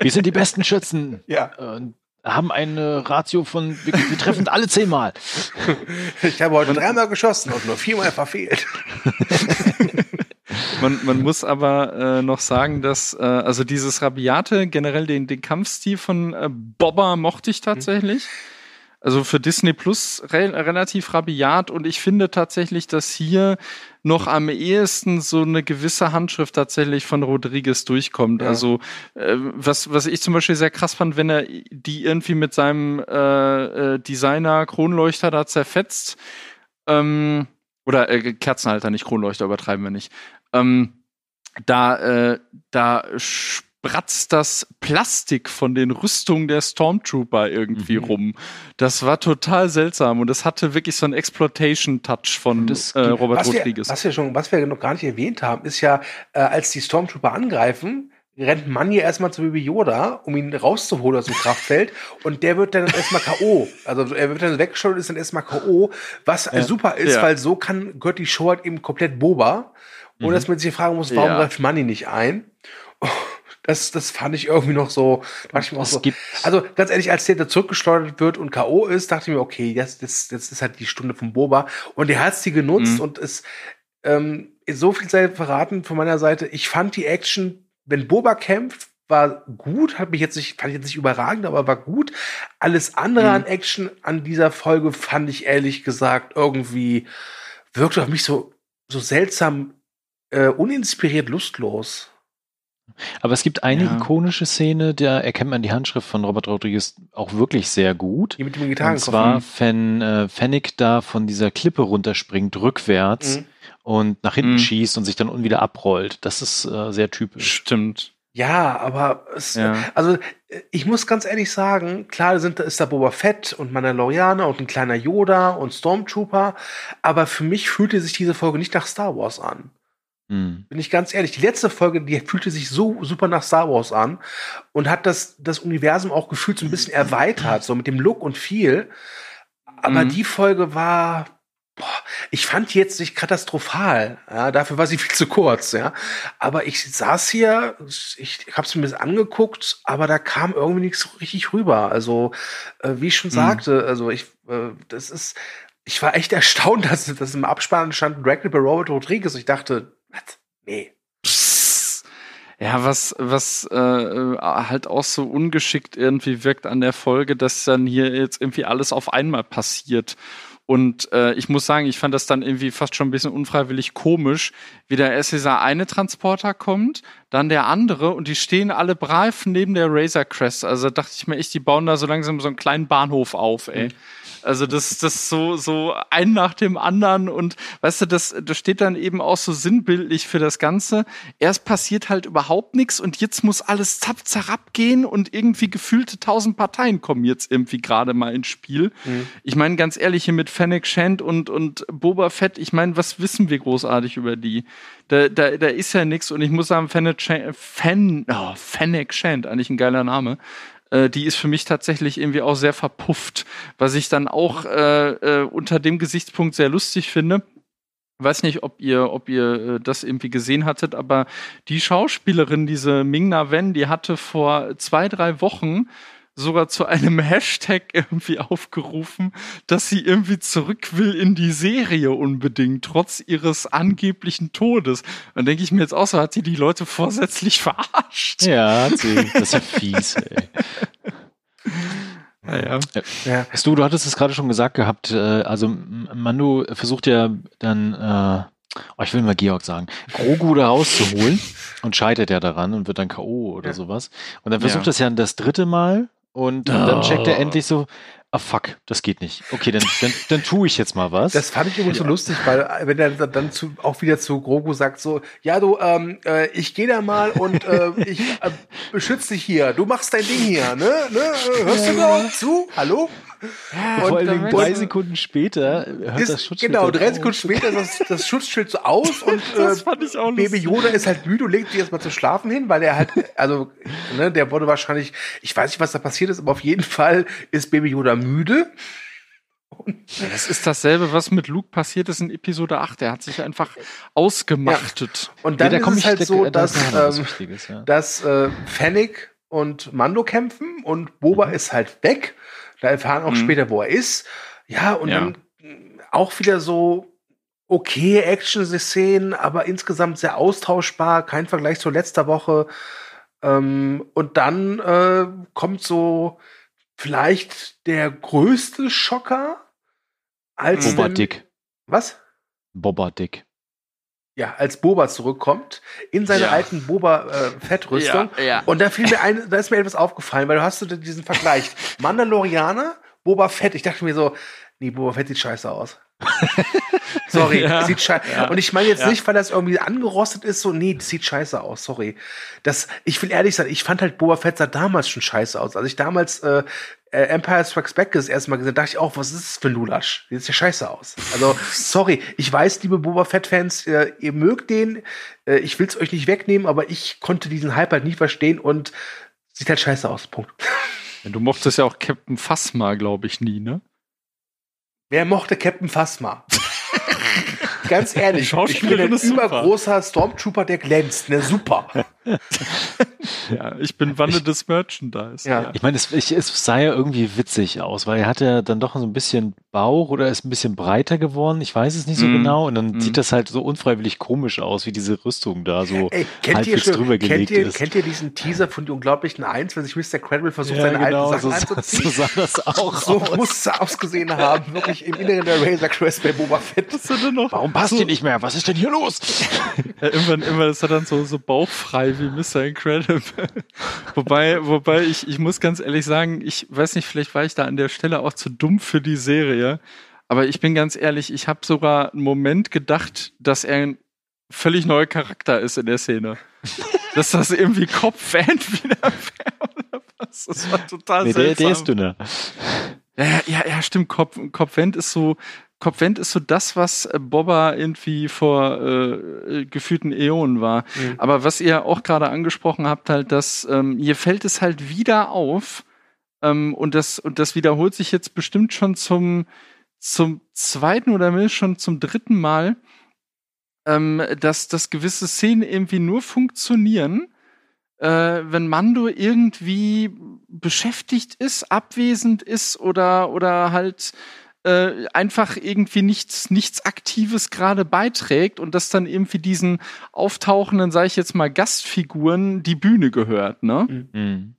wir sind die besten Schützen. Ja. Und haben eine Ratio von, wir, wir treffen alle zehnmal. Ich habe heute dreimal geschossen und nur viermal verfehlt. Man, man muss aber äh, noch sagen, dass äh, also dieses Rabiate, generell den, den Kampfstil von äh, Bobber mochte ich tatsächlich. Mhm also für Disney Plus re relativ rabiat und ich finde tatsächlich, dass hier noch am ehesten so eine gewisse Handschrift tatsächlich von Rodriguez durchkommt. Ja. Also äh, was, was ich zum Beispiel sehr krass fand, wenn er die irgendwie mit seinem äh, äh, Designer Kronleuchter da zerfetzt, ähm, oder äh, Kerzenhalter, nicht Kronleuchter, übertreiben wir nicht. Ähm, da, äh, da spratzt das Plastik von den Rüstungen der Stormtrooper irgendwie mhm. rum. Das war total seltsam und es hatte wirklich so einen Exploitation-Touch von äh, Robert was Rodriguez. Wir, was wir schon, was wir noch gar nicht erwähnt haben, ist ja, äh, als die Stormtrooper angreifen, rennt Manny erstmal zu Baby Yoda, um ihn rauszuholen aus dem Kraftfeld. Und der wird dann erstmal K.O. Also er wird dann weggeschaut und ist dann erstmal K.O. Was ja. super ist, ja. weil so kann gehört die Show halt eben komplett Boba. Ohne mhm. dass man sich fragen muss, warum ja. greift Manny nicht ein? Das, das fand ich irgendwie noch so. Dachte ich mir auch so. Also ganz ehrlich, als der da zurückgesteuert wird und K.O. ist, dachte ich mir, okay, jetzt, das, das ist halt die Stunde vom Boba. Und der hat sie genutzt mhm. und ist ähm, so viel sei verraten von meiner Seite. Ich fand die Action, wenn Boba kämpft, war gut, hat mich jetzt nicht, fand ich jetzt nicht überragend, aber war gut. Alles andere mhm. an Action an dieser Folge fand ich ehrlich gesagt irgendwie wirkte auf mich so, so seltsam äh, uninspiriert lustlos. Aber es gibt eine ja. ikonische Szene, da erkennt man die Handschrift von Robert Rodriguez auch wirklich sehr gut. Die mit dem Und zwar, wenn äh, Fennec da von dieser Klippe runterspringt, rückwärts mhm. und nach hinten mhm. schießt und sich dann wieder abrollt. Das ist äh, sehr typisch. Stimmt. Ja, aber es, ja. also ich muss ganz ehrlich sagen, klar sind, ist da Boba Fett und Mandalorianer und ein kleiner Yoda und Stormtrooper, aber für mich fühlte sich diese Folge nicht nach Star Wars an. Mhm. Bin ich ganz ehrlich. Die letzte Folge, die fühlte sich so super nach Star Wars an und hat das, das Universum auch gefühlt so ein bisschen erweitert, so mit dem Look und viel. Aber mhm. die Folge war, boah, ich fand die jetzt nicht katastrophal. Ja, dafür war sie viel zu kurz, ja. Aber ich saß hier, ich hab's mir ein bisschen angeguckt, aber da kam irgendwie nichts richtig rüber. Also, äh, wie ich schon mhm. sagte, also ich, äh, das ist, ich war echt erstaunt, dass, dass im Abspann stand Drag Robert Rodriguez. Ich dachte, was? Nee. Ja, was, was äh, halt auch so ungeschickt irgendwie wirkt an der Folge, dass dann hier jetzt irgendwie alles auf einmal passiert. Und äh, ich muss sagen, ich fand das dann irgendwie fast schon ein bisschen unfreiwillig komisch, wie der erst eine Transporter kommt, dann der andere und die stehen alle brav neben der Razor Crest. Also dachte ich mir echt, die bauen da so langsam so einen kleinen Bahnhof auf, ey. Mhm. Also das, das so, so ein nach dem anderen und weißt du, das, das steht dann eben auch so sinnbildlich für das Ganze. Erst passiert halt überhaupt nichts und jetzt muss alles zapp zerab gehen und irgendwie gefühlte tausend Parteien kommen jetzt irgendwie gerade mal ins Spiel. Mhm. Ich meine, ganz ehrlich, hier mit Fennec Shand und, und Boba Fett, ich meine, was wissen wir großartig über die? Da, da, da ist ja nichts und ich muss sagen, Fennec Fen, oh, eigentlich ein geiler Name äh, die ist für mich tatsächlich irgendwie auch sehr verpufft, was ich dann auch äh, äh, unter dem Gesichtspunkt sehr lustig finde. Weiß nicht, ob ihr, ob ihr äh, das irgendwie gesehen hattet, aber die Schauspielerin, diese Ming-Na Wen, die hatte vor zwei, drei Wochen sogar zu einem Hashtag irgendwie aufgerufen, dass sie irgendwie zurück will in die Serie unbedingt, trotz ihres angeblichen Todes. Dann denke ich mir jetzt auch so, hat sie die Leute vorsätzlich verarscht? Ja, hat sie. Das ist ja fies, ey. Naja. Ja. Du, du hattest es gerade schon gesagt gehabt, äh, also Mando versucht ja dann, äh, oh, ich will mal Georg sagen, Grogu da rauszuholen und scheitert ja daran und wird dann K.O. oder ja. sowas. Und dann versucht ja. das ja das dritte Mal und oh. dann checkt er endlich so, ah fuck, das geht nicht. Okay, dann, dann, dann tue ich jetzt mal was. Das fand ich übrigens ja. so lustig, weil äh, wenn er dann zu, auch wieder zu Grogu sagt so, ja du, ähm, äh, ich gehe da mal und äh, ich äh, beschütze dich hier. Du machst dein Ding hier, ne? ne? Hörst du mir zu? Hallo? Ja, und vor allem drei Sekunden später hört ist, das Schutzschild Genau, drei Sekunden später ist das, das Schutzschild so aus und äh, Baby Yoda ist halt müde und legt sich erstmal zu schlafen hin, weil er halt, also, ne, der wurde wahrscheinlich, ich weiß nicht, was da passiert ist, aber auf jeden Fall ist Baby Yoda müde. Person. Das ist dasselbe, was mit Luke passiert ist in Episode 8. Er hat sich einfach ausgemachtet. Ja. Und dann Ja, da ist es ich- halt so, da dass, ist was ähm, Wichtiges, ja. dass äh, Fennec und Mando kämpfen und Boba ist halt weg. Da erfahren auch Mhm. später, wo er ist. Ja, und Ja. dann mh, auch wieder so okay Action-Szenen, aber insgesamt sehr austauschbar, kein Vergleich zur letzter Woche. Ähm, und dann äh, kommt so vielleicht der größte Schocker als Boba Dick. Was? Boba Dick. Ja, als Boba zurückkommt in seine Ja. alten Boba-Fettrüstung. Ja, ja. Und da fiel mir ein, da ist mir etwas aufgefallen, weil du hast du diesen Vergleich. Mandalorianer, Boba Fett. Ich dachte mir so, nee, Boba Fett sieht scheiße aus. sorry, Ja, sieht scheiße. ja, Und ich meine jetzt ja. nicht, weil das irgendwie angerostet ist, so, nee, das sieht scheiße aus, sorry. Das, ich will ehrlich sein, ich fand halt Boba Fett sah damals schon scheiße aus. Als ich damals äh, äh, Empire Strikes Back das erste Mal gesehen, dachte ich auch, was ist das für ein Lulatsch? Sieht ja scheiße aus. Also, sorry, ich weiß, liebe Boba Fett-Fans, äh, ihr mögt den, äh, ich will's euch nicht wegnehmen, aber ich konnte diesen Hype halt nie verstehen und sieht halt scheiße aus. Punkt. Du mochtest ja auch Captain Phasma, glaube ich, nie, ne? Wer mochte Captain Phasma? Ganz ehrlich, ich bin ein ist super. übergroßer Stormtrooper, der glänzt. Ne, super. Ja, ich bin wandelndes Merchandise. Ja. Ich meine, es, es sah ja irgendwie witzig aus, weil er hat ja dann doch so ein bisschen Bauch oder ist ein bisschen breiter geworden. Ich weiß es nicht so Mm, genau. Und dann mm. sieht das halt so unfreiwillig komisch aus, wie diese Rüstung da so Ey, kennt ihr, halbwegs schon, drüber kennt, gelegt ihr, ist. kennt ihr diesen Teaser von die Unglaublichen Eins, wenn sich Mr. Credible versucht, Ja, seine genau, alten so, Sachen so, anzuziehen? so sah das auch So aus. muss es ausgesehen haben, wirklich im Inneren der Razor Crest bei Boba Fett. Was ist denn noch? Warum passt so, die nicht mehr? Was ist denn hier los? Ja, irgendwann, irgendwann ist er dann so, so bauchfrei wie Mr. Incredible. wobei, wobei ich, ich muss ganz ehrlich sagen, ich weiß nicht, vielleicht war ich da an der Stelle auch zu dumm für die Serie. Aber ich bin ganz ehrlich, ich habe sogar einen Moment gedacht, dass er ein völlig neuer Charakter ist in der Szene. dass das irgendwie Kopfband wieder wäre oder was. Das war total Nee, der, seltsam. der ist dünner. Ja, ja, ja, stimmt. Kopf, Kopfwend ist so, Kopfwend ist so das, was äh, Boba irgendwie vor äh, gefühlten Äonen war. Mhm. Aber was ihr auch gerade angesprochen habt, halt, dass ähm, hier fällt es halt wieder auf ähm, und das und das wiederholt sich jetzt bestimmt schon zum zum zweiten oder mindestens schon zum dritten Mal, ähm, dass dass gewisse Szenen irgendwie nur funktionieren, äh, wenn Mando irgendwie beschäftigt ist, abwesend ist oder oder halt äh, einfach irgendwie nichts nichts Aktives gerade beiträgt und das dann irgendwie diesen auftauchenden, sage ich jetzt mal, Gastfiguren die Bühne gehört, ne? Mhm.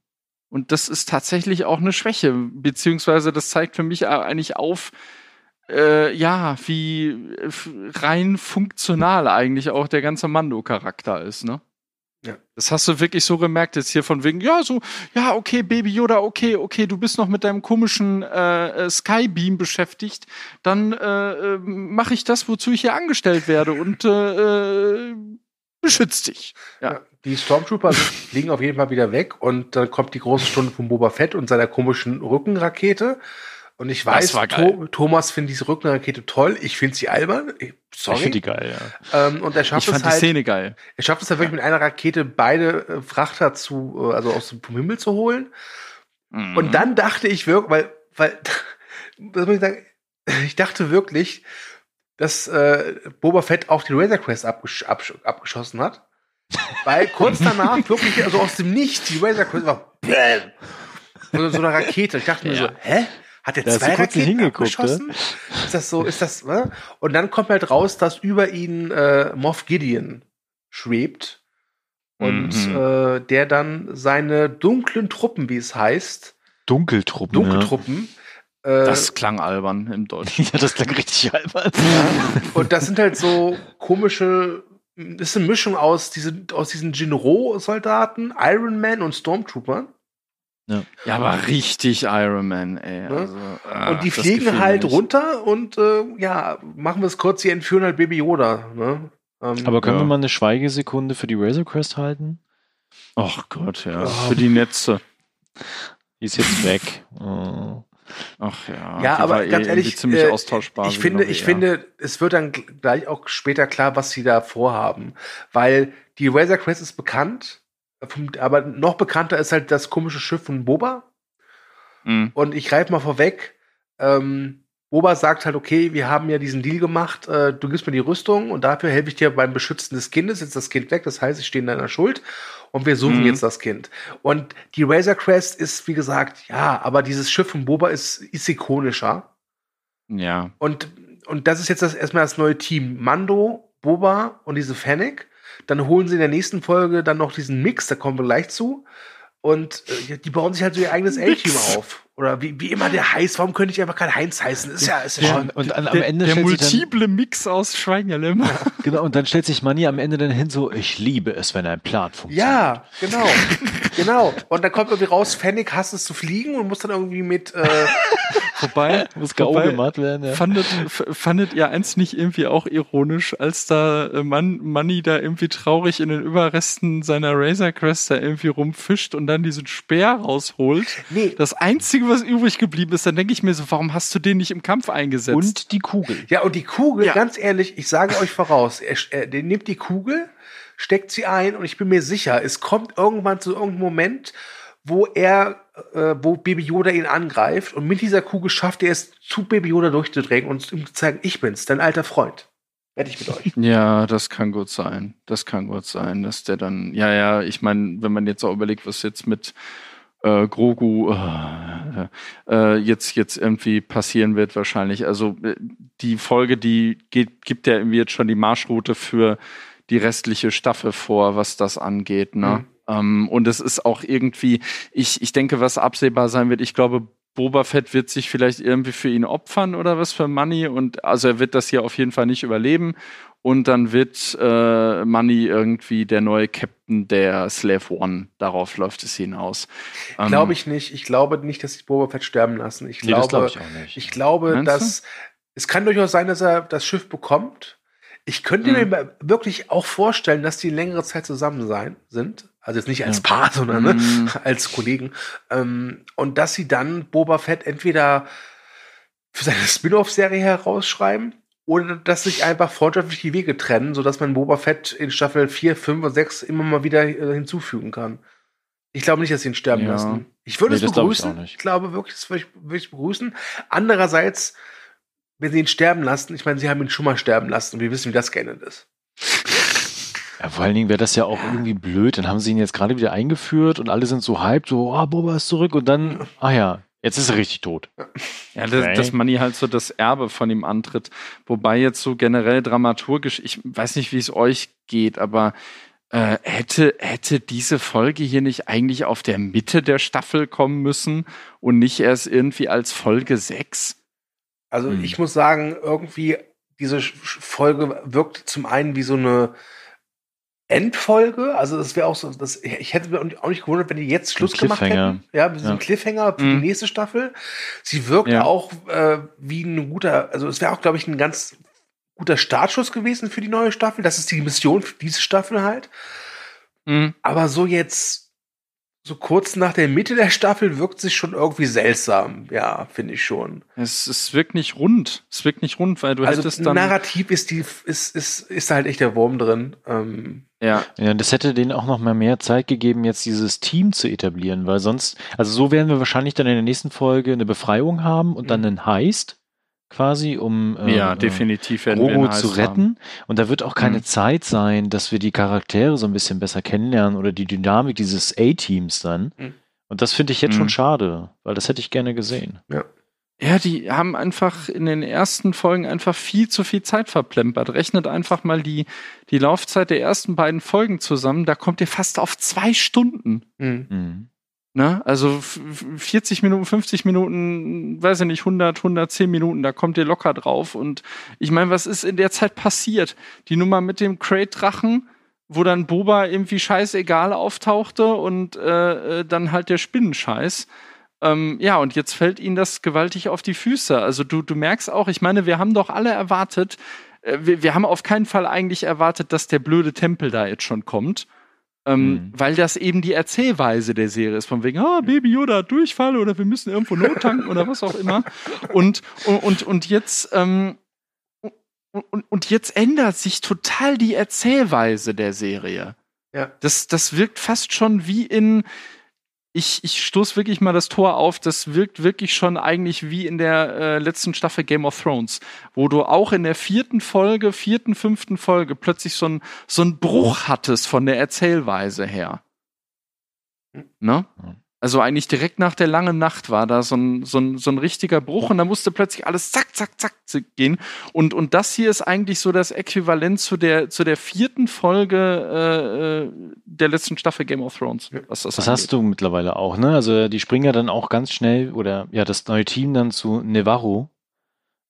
Und das ist tatsächlich auch eine Schwäche, beziehungsweise das zeigt für mich eigentlich auf, äh, ja, wie äh, rein funktional eigentlich auch der ganze Mando-Charakter ist, ne? Ja. Das hast du wirklich so gemerkt jetzt hier von wegen, ja, so, ja, okay, Baby Yoda, okay, okay, du bist noch mit deinem komischen äh, äh, Skybeam beschäftigt, dann äh, äh, mache ich das, wozu ich hier angestellt werde und äh, äh, beschütz dich. Ja. Ja. Die Stormtrooper fliegen auf jeden Fall wieder weg und dann kommt die große Stunde von Boba Fett und seiner komischen Rückenrakete. Und ich weiß. Tho Thomas findet diese Rückenrakete toll. Ich finde sie albern. Ich- Ich Sorry. finde die geil, ja. ähm, und er schafft Ich fand es die halt, Szene geil. er schafft es halt wirklich mit einer Rakete beide äh, Frachter zu, äh, also aus dem Himmel zu holen. Mhm. Und dann dachte ich wirklich, weil, weil, das muss ich sagen, ich dachte wirklich, dass äh, Boba Fett auch die Razor Crest abgesch abgeschossen hat. Weil kurz danach wirklich, also aus dem Nichts, die Razor Crest war bäm, so, so eine Rakete. Ich dachte mir Ja. so, hä? Hat er Da hast zwei kurz Raketen hingeguckt, abgeschossen? Ist das so, ist das, ne? Und dann kommt halt raus, dass über ihn äh, Moff Gideon schwebt und Mhm. äh, der dann seine dunklen Truppen, wie es heißt, Dunkeltruppen. Dunkeltruppen. Äh, Das klang albern im Deutschen. Ja. ja, das klang richtig albern. ja. Und das sind halt so komische, das ist eine Mischung aus diesen, aus diesen Jinro-Soldaten, Iron Man und Stormtroopern. Ja, aber richtig Iron Man, ey. Ne? Also, ah, und die fliegen halt nicht. runter und äh, ja, machen wir es kurz, die entführen halt Baby Yoda. Ne? Ähm, Aber können Ja. wir mal eine Schweigesekunde für die Razor Crest halten? Ach Gott, ja. Oh. Für die Netze. Die ist jetzt weg. Oh. Ach ja. Ja, aber eh ganz irgendwie ehrlich, ziemlich äh, austauschbar. ich finde, ich finde, es wird dann gl- gleich auch später klar, was sie da vorhaben. Weil die Razor Crest ist bekannt, aber noch bekannter ist halt das komische Schiff von Boba. Mhm. Und ich greife mal vorweg, ähm, Boba sagt halt, okay, wir haben ja diesen Deal gemacht, äh, du gibst mir die Rüstung und dafür helfe ich dir beim Beschützen des Kindes, jetzt das Kind weg, das heißt, ich stehe in deiner Schuld und wir suchen mhm. jetzt das Kind. Und die Razor Crest ist, wie gesagt, ja, aber dieses Schiff von Boba ist, ist ikonischer. Ja. Und, und das ist jetzt das, erstmal das neue Team. Mando, Boba und diese Fennec. Dann holen sie in der nächsten Folge dann noch diesen Mix, da kommen wir gleich zu. Und äh, die bauen sich halt so ihr eigenes A-Team auf. Oder wie, wie immer der heißt, warum könnte ich einfach kein Heinz heißen? Ist ja, ist ja schon. Und an, am Ende der, der multiple dann, Mix aus Schweigerlim. Ja, genau, und dann stellt sich Manni am Ende dann hin so, ich liebe es, wenn ein Plan funktioniert. Ja, genau. genau. Und dann kommt irgendwie raus, Fennec hasst es zu fliegen und muss dann irgendwie mit äh, Wobei, muss wobei gemacht werden, ja. fandet, fandet ihr eins nicht irgendwie auch ironisch, als da äh, Man, Manny da irgendwie traurig in den Überresten seiner Razor Crest da irgendwie rumfischt und dann diesen Speer rausholt? Nee. Das einzige, was übrig geblieben ist, dann denke ich mir so, warum hast du den nicht im Kampf eingesetzt? Und die Kugel. Ja, und die Kugel, ja. ganz ehrlich, ich sage euch voraus, er, er, er nimmt die Kugel, steckt sie ein und ich bin mir sicher, es kommt irgendwann zu irgendeinem Moment, wo er, äh, wo Baby Yoda ihn angreift und mit dieser Kugel schafft er es, zu Baby Yoda durchzudrängen und ihm zu zeigen, ich bin's, dein alter Freund. Werde ich mit euch. Ja, das kann gut sein. Das kann gut sein, dass der dann, ja, ja, ich meine, wenn man jetzt auch überlegt, was jetzt mit äh, Grogu äh, äh, jetzt, jetzt irgendwie passieren wird wahrscheinlich. Also äh, die Folge, die geht, gibt ja irgendwie jetzt schon die Marschroute für die restliche Staffel vor, was das angeht. Ne? Mhm. Ähm, und es ist auch irgendwie, ich, ich denke, was absehbar sein wird, ich glaube, Boba Fett wird sich vielleicht irgendwie für ihn opfern oder was für Money und also er wird das hier auf jeden Fall nicht überleben und dann wird äh, Money irgendwie der neue Captain der Slave One. Darauf läuft es hinaus. Ähm, glaube ich nicht. Ich glaube nicht, dass sie Boba Fett sterben lassen. Ich nee, glaube, glaub ich, auch nicht. ich glaube, Meinst dass du? es kann durchaus sein, dass er das Schiff bekommt. Ich könnte mhm. mir wirklich auch vorstellen, dass die längere Zeit zusammen sein sind. Also jetzt nicht als Paar, sondern ne, mhm. als Kollegen. Ähm, und dass sie dann Boba Fett entweder für seine Spin-off-Serie herausschreiben oder dass sich einfach freundschaftlich die Wege trennen, sodass man Boba Fett in Staffel 4, 5 und 6 immer mal wieder äh, hinzufügen kann. Ich glaube nicht, dass sie ihn sterben ja. lassen. Ich würde nee, es begrüßen. Glaub ich, ich, glaube wirklich, das würde ich, würde ich begrüßen. Andererseits, wenn sie ihn sterben lassen, ich meine, sie haben ihn schon mal sterben lassen und wir wissen, wie das geendet ist. Ja, vor allen Dingen wäre das ja auch irgendwie blöd. Dann haben sie ihn jetzt gerade wieder eingeführt und alle sind so hyped, so, oh, Boba ist zurück und dann, ah ja, jetzt ist er richtig tot. Ja, das, okay. dass Manni halt so das Erbe von ihm antritt. Wobei jetzt so generell dramaturgisch, ich weiß nicht, wie es euch geht, aber äh, hätte, hätte diese Folge hier nicht eigentlich auf der Mitte der Staffel kommen müssen und nicht erst irgendwie als Folge 6? Also hm. ich muss sagen, irgendwie diese Folge wirkt zum einen wie so eine Endfolge. Also das wäre auch so, das, ich hätte mir auch nicht gewundert, wenn die jetzt Schluss gemacht hätten. Ja, mit diesem ja. Cliffhanger für mhm. die nächste Staffel. Sie wirkt ja. auch äh, wie ein guter, also es wäre auch, glaube ich, ein ganz guter Startschuss gewesen für die neue Staffel. Das ist die Mission für diese Staffel halt. Mhm. Aber so jetzt so kurz nach der Mitte der Staffel wirkt sich schon irgendwie seltsam. Ja, finde ich schon. Es, es wirkt nicht rund. Es wirkt nicht rund, weil du also hättest dann. Narrativ ist die, ist, ist, ist halt echt der Wurm drin. Ähm ja. ja, das hätte denen auch noch mal mehr Zeit gegeben, jetzt dieses Team zu etablieren, weil sonst, also so werden wir wahrscheinlich dann in der nächsten Folge eine Befreiung haben und dann mhm. einen Heist quasi, um äh, ja, definitiv Robo zu retten. Haben. Und da wird auch keine mhm. Zeit sein, dass wir die Charaktere so ein bisschen besser kennenlernen oder die Dynamik dieses A-Teams dann. Mhm. Und das finde ich jetzt mhm. schon schade, weil das hätte ich gerne gesehen. Ja. Ja, die haben einfach in den ersten Folgen einfach viel zu viel Zeit verplempert. Rechnet einfach mal die, die Laufzeit der ersten beiden Folgen zusammen, da kommt ihr fast auf zwei Stunden. Mhm. mhm. Ne? Also 40 Minuten, 50 Minuten, weiß ich nicht, 100, 110 Minuten, da kommt ihr locker drauf. Und ich meine, was ist in der Zeit passiert? Die Nummer mit dem Crate-Drachen, wo dann Boba irgendwie scheißegal auftauchte und äh, äh, dann halt der Spinnenscheiß. Ähm, ja, und jetzt fällt ihnen das gewaltig auf die Füße. Also du, du merkst auch, ich meine, wir haben doch alle erwartet, äh, wir, wir haben auf keinen Fall eigentlich erwartet, dass der blöde Tempel da jetzt schon kommt ähm, mhm. Weil das eben die Erzählweise der Serie ist, von wegen, ah, Baby Yoda hat Durchfall oder wir müssen irgendwo Nottanken oder was auch immer. Und, und, und, und jetzt, ähm, und, und jetzt ändert sich total die Erzählweise der Serie. Ja. Das, das wirkt fast schon wie in, ich, ich stoße wirklich mal das Tor auf, das wirkt wirklich schon eigentlich wie in der äh, letzten Staffel Game of Thrones, wo du auch in der vierten Folge, vierten, fünften Folge plötzlich so ein so ein Bruch hattest von der Erzählweise her. Ne? Also eigentlich direkt nach der langen Nacht war da so ein, so ein, so ein richtiger Bruch und da musste plötzlich alles zack, zack, zack gehen. Und, und das hier ist eigentlich so das Äquivalent zu der, zu der vierten Folge äh, äh der letzten Staffel Game of Thrones. Was das, das hast du mittlerweile auch, ne? Also die springen ja dann auch ganz schnell oder ja, das neue Team dann zu Nevarro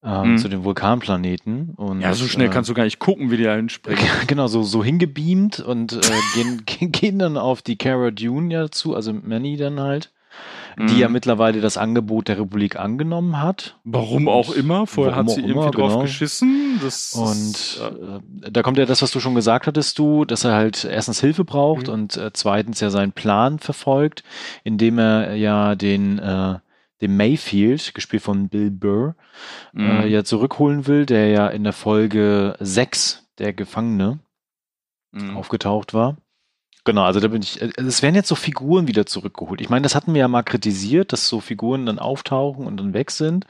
ähm, mhm. zu den Vulkanplaneten. Und, ja, so schnell äh, kannst du gar nicht gucken, wie die da hinspringen. Genau, so, so hingebeamt und äh, gehen, gehen dann auf die Cara Dune ja zu, also Manny dann halt, die ja mittlerweile das Angebot der Republik angenommen hat. Warum auch immer, vorher hat sie irgendwie drauf genau. geschissen. Das und äh, da kommt ja das, was du schon gesagt hattest, du, dass er halt erstens Hilfe braucht mhm. und äh, zweitens ja seinen Plan verfolgt, indem er ja den äh, dem Mayfield, gespielt von Bill Burr, äh, mhm. äh, ja zurückholen will, der ja in der Folge 6 der Gefangene mhm. aufgetaucht war. Genau, also da bin ich, äh, es werden jetzt so Figuren wieder zurückgeholt. Ich meine, das hatten wir ja mal kritisiert, dass so Figuren dann auftauchen und dann weg sind.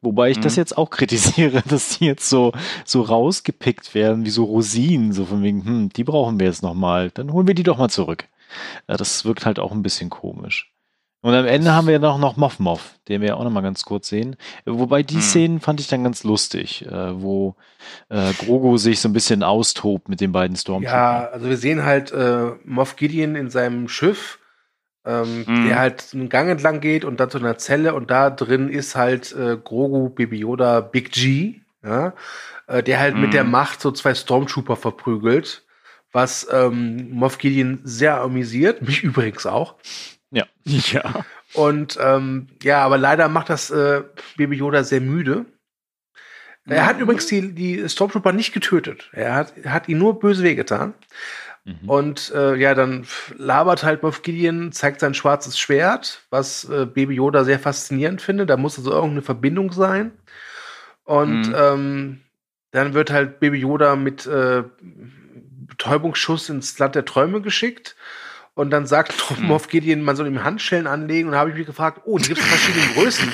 Wobei ich mhm. das jetzt auch kritisiere, dass die jetzt so, so rausgepickt werden, wie so Rosinen, so von wegen, hm, die brauchen wir jetzt nochmal, dann holen wir die doch mal zurück. Ja, das wirkt halt auch ein bisschen komisch. Und am Ende haben wir ja noch, noch Moff Moff, den wir ja auch noch mal ganz kurz sehen. Wobei die hm. Szenen fand ich dann ganz lustig, äh, wo äh, Grogu sich so ein bisschen austobt mit den beiden Stormtroopern. Ja, also wir sehen halt äh, Moff Gideon in seinem Schiff, ähm, hm. der halt einen Gang entlang geht und dann zu einer Zelle und da drin ist halt äh, Grogu, Baby Yoda, Big G, ja, äh, der halt hm. mit der hm. Macht so zwei Stormtrooper verprügelt, was ähm, Moff Gideon sehr amüsiert, mich übrigens auch. Ja. Ja. Und ähm, ja, aber leider macht das äh, Baby Yoda sehr müde. Er hat übrigens die, die Stormtrooper nicht getötet. Er hat, hat ihnen nur böse wehgetan. Mhm. Und äh, ja, dann labert halt Moff Gideon, zeigt sein schwarzes Schwert, was äh, Baby Yoda sehr faszinierend findet. Da muss also irgendeine Verbindung sein. Und mhm. ähm, dann wird halt Baby Yoda mit äh, Betäubungsschuss ins Land der Träume geschickt. Und dann sagt hm. Moff Gideon, man soll ihm Handschellen anlegen. Und da habe ich mich gefragt, oh, die gibt es verschiedene Größen.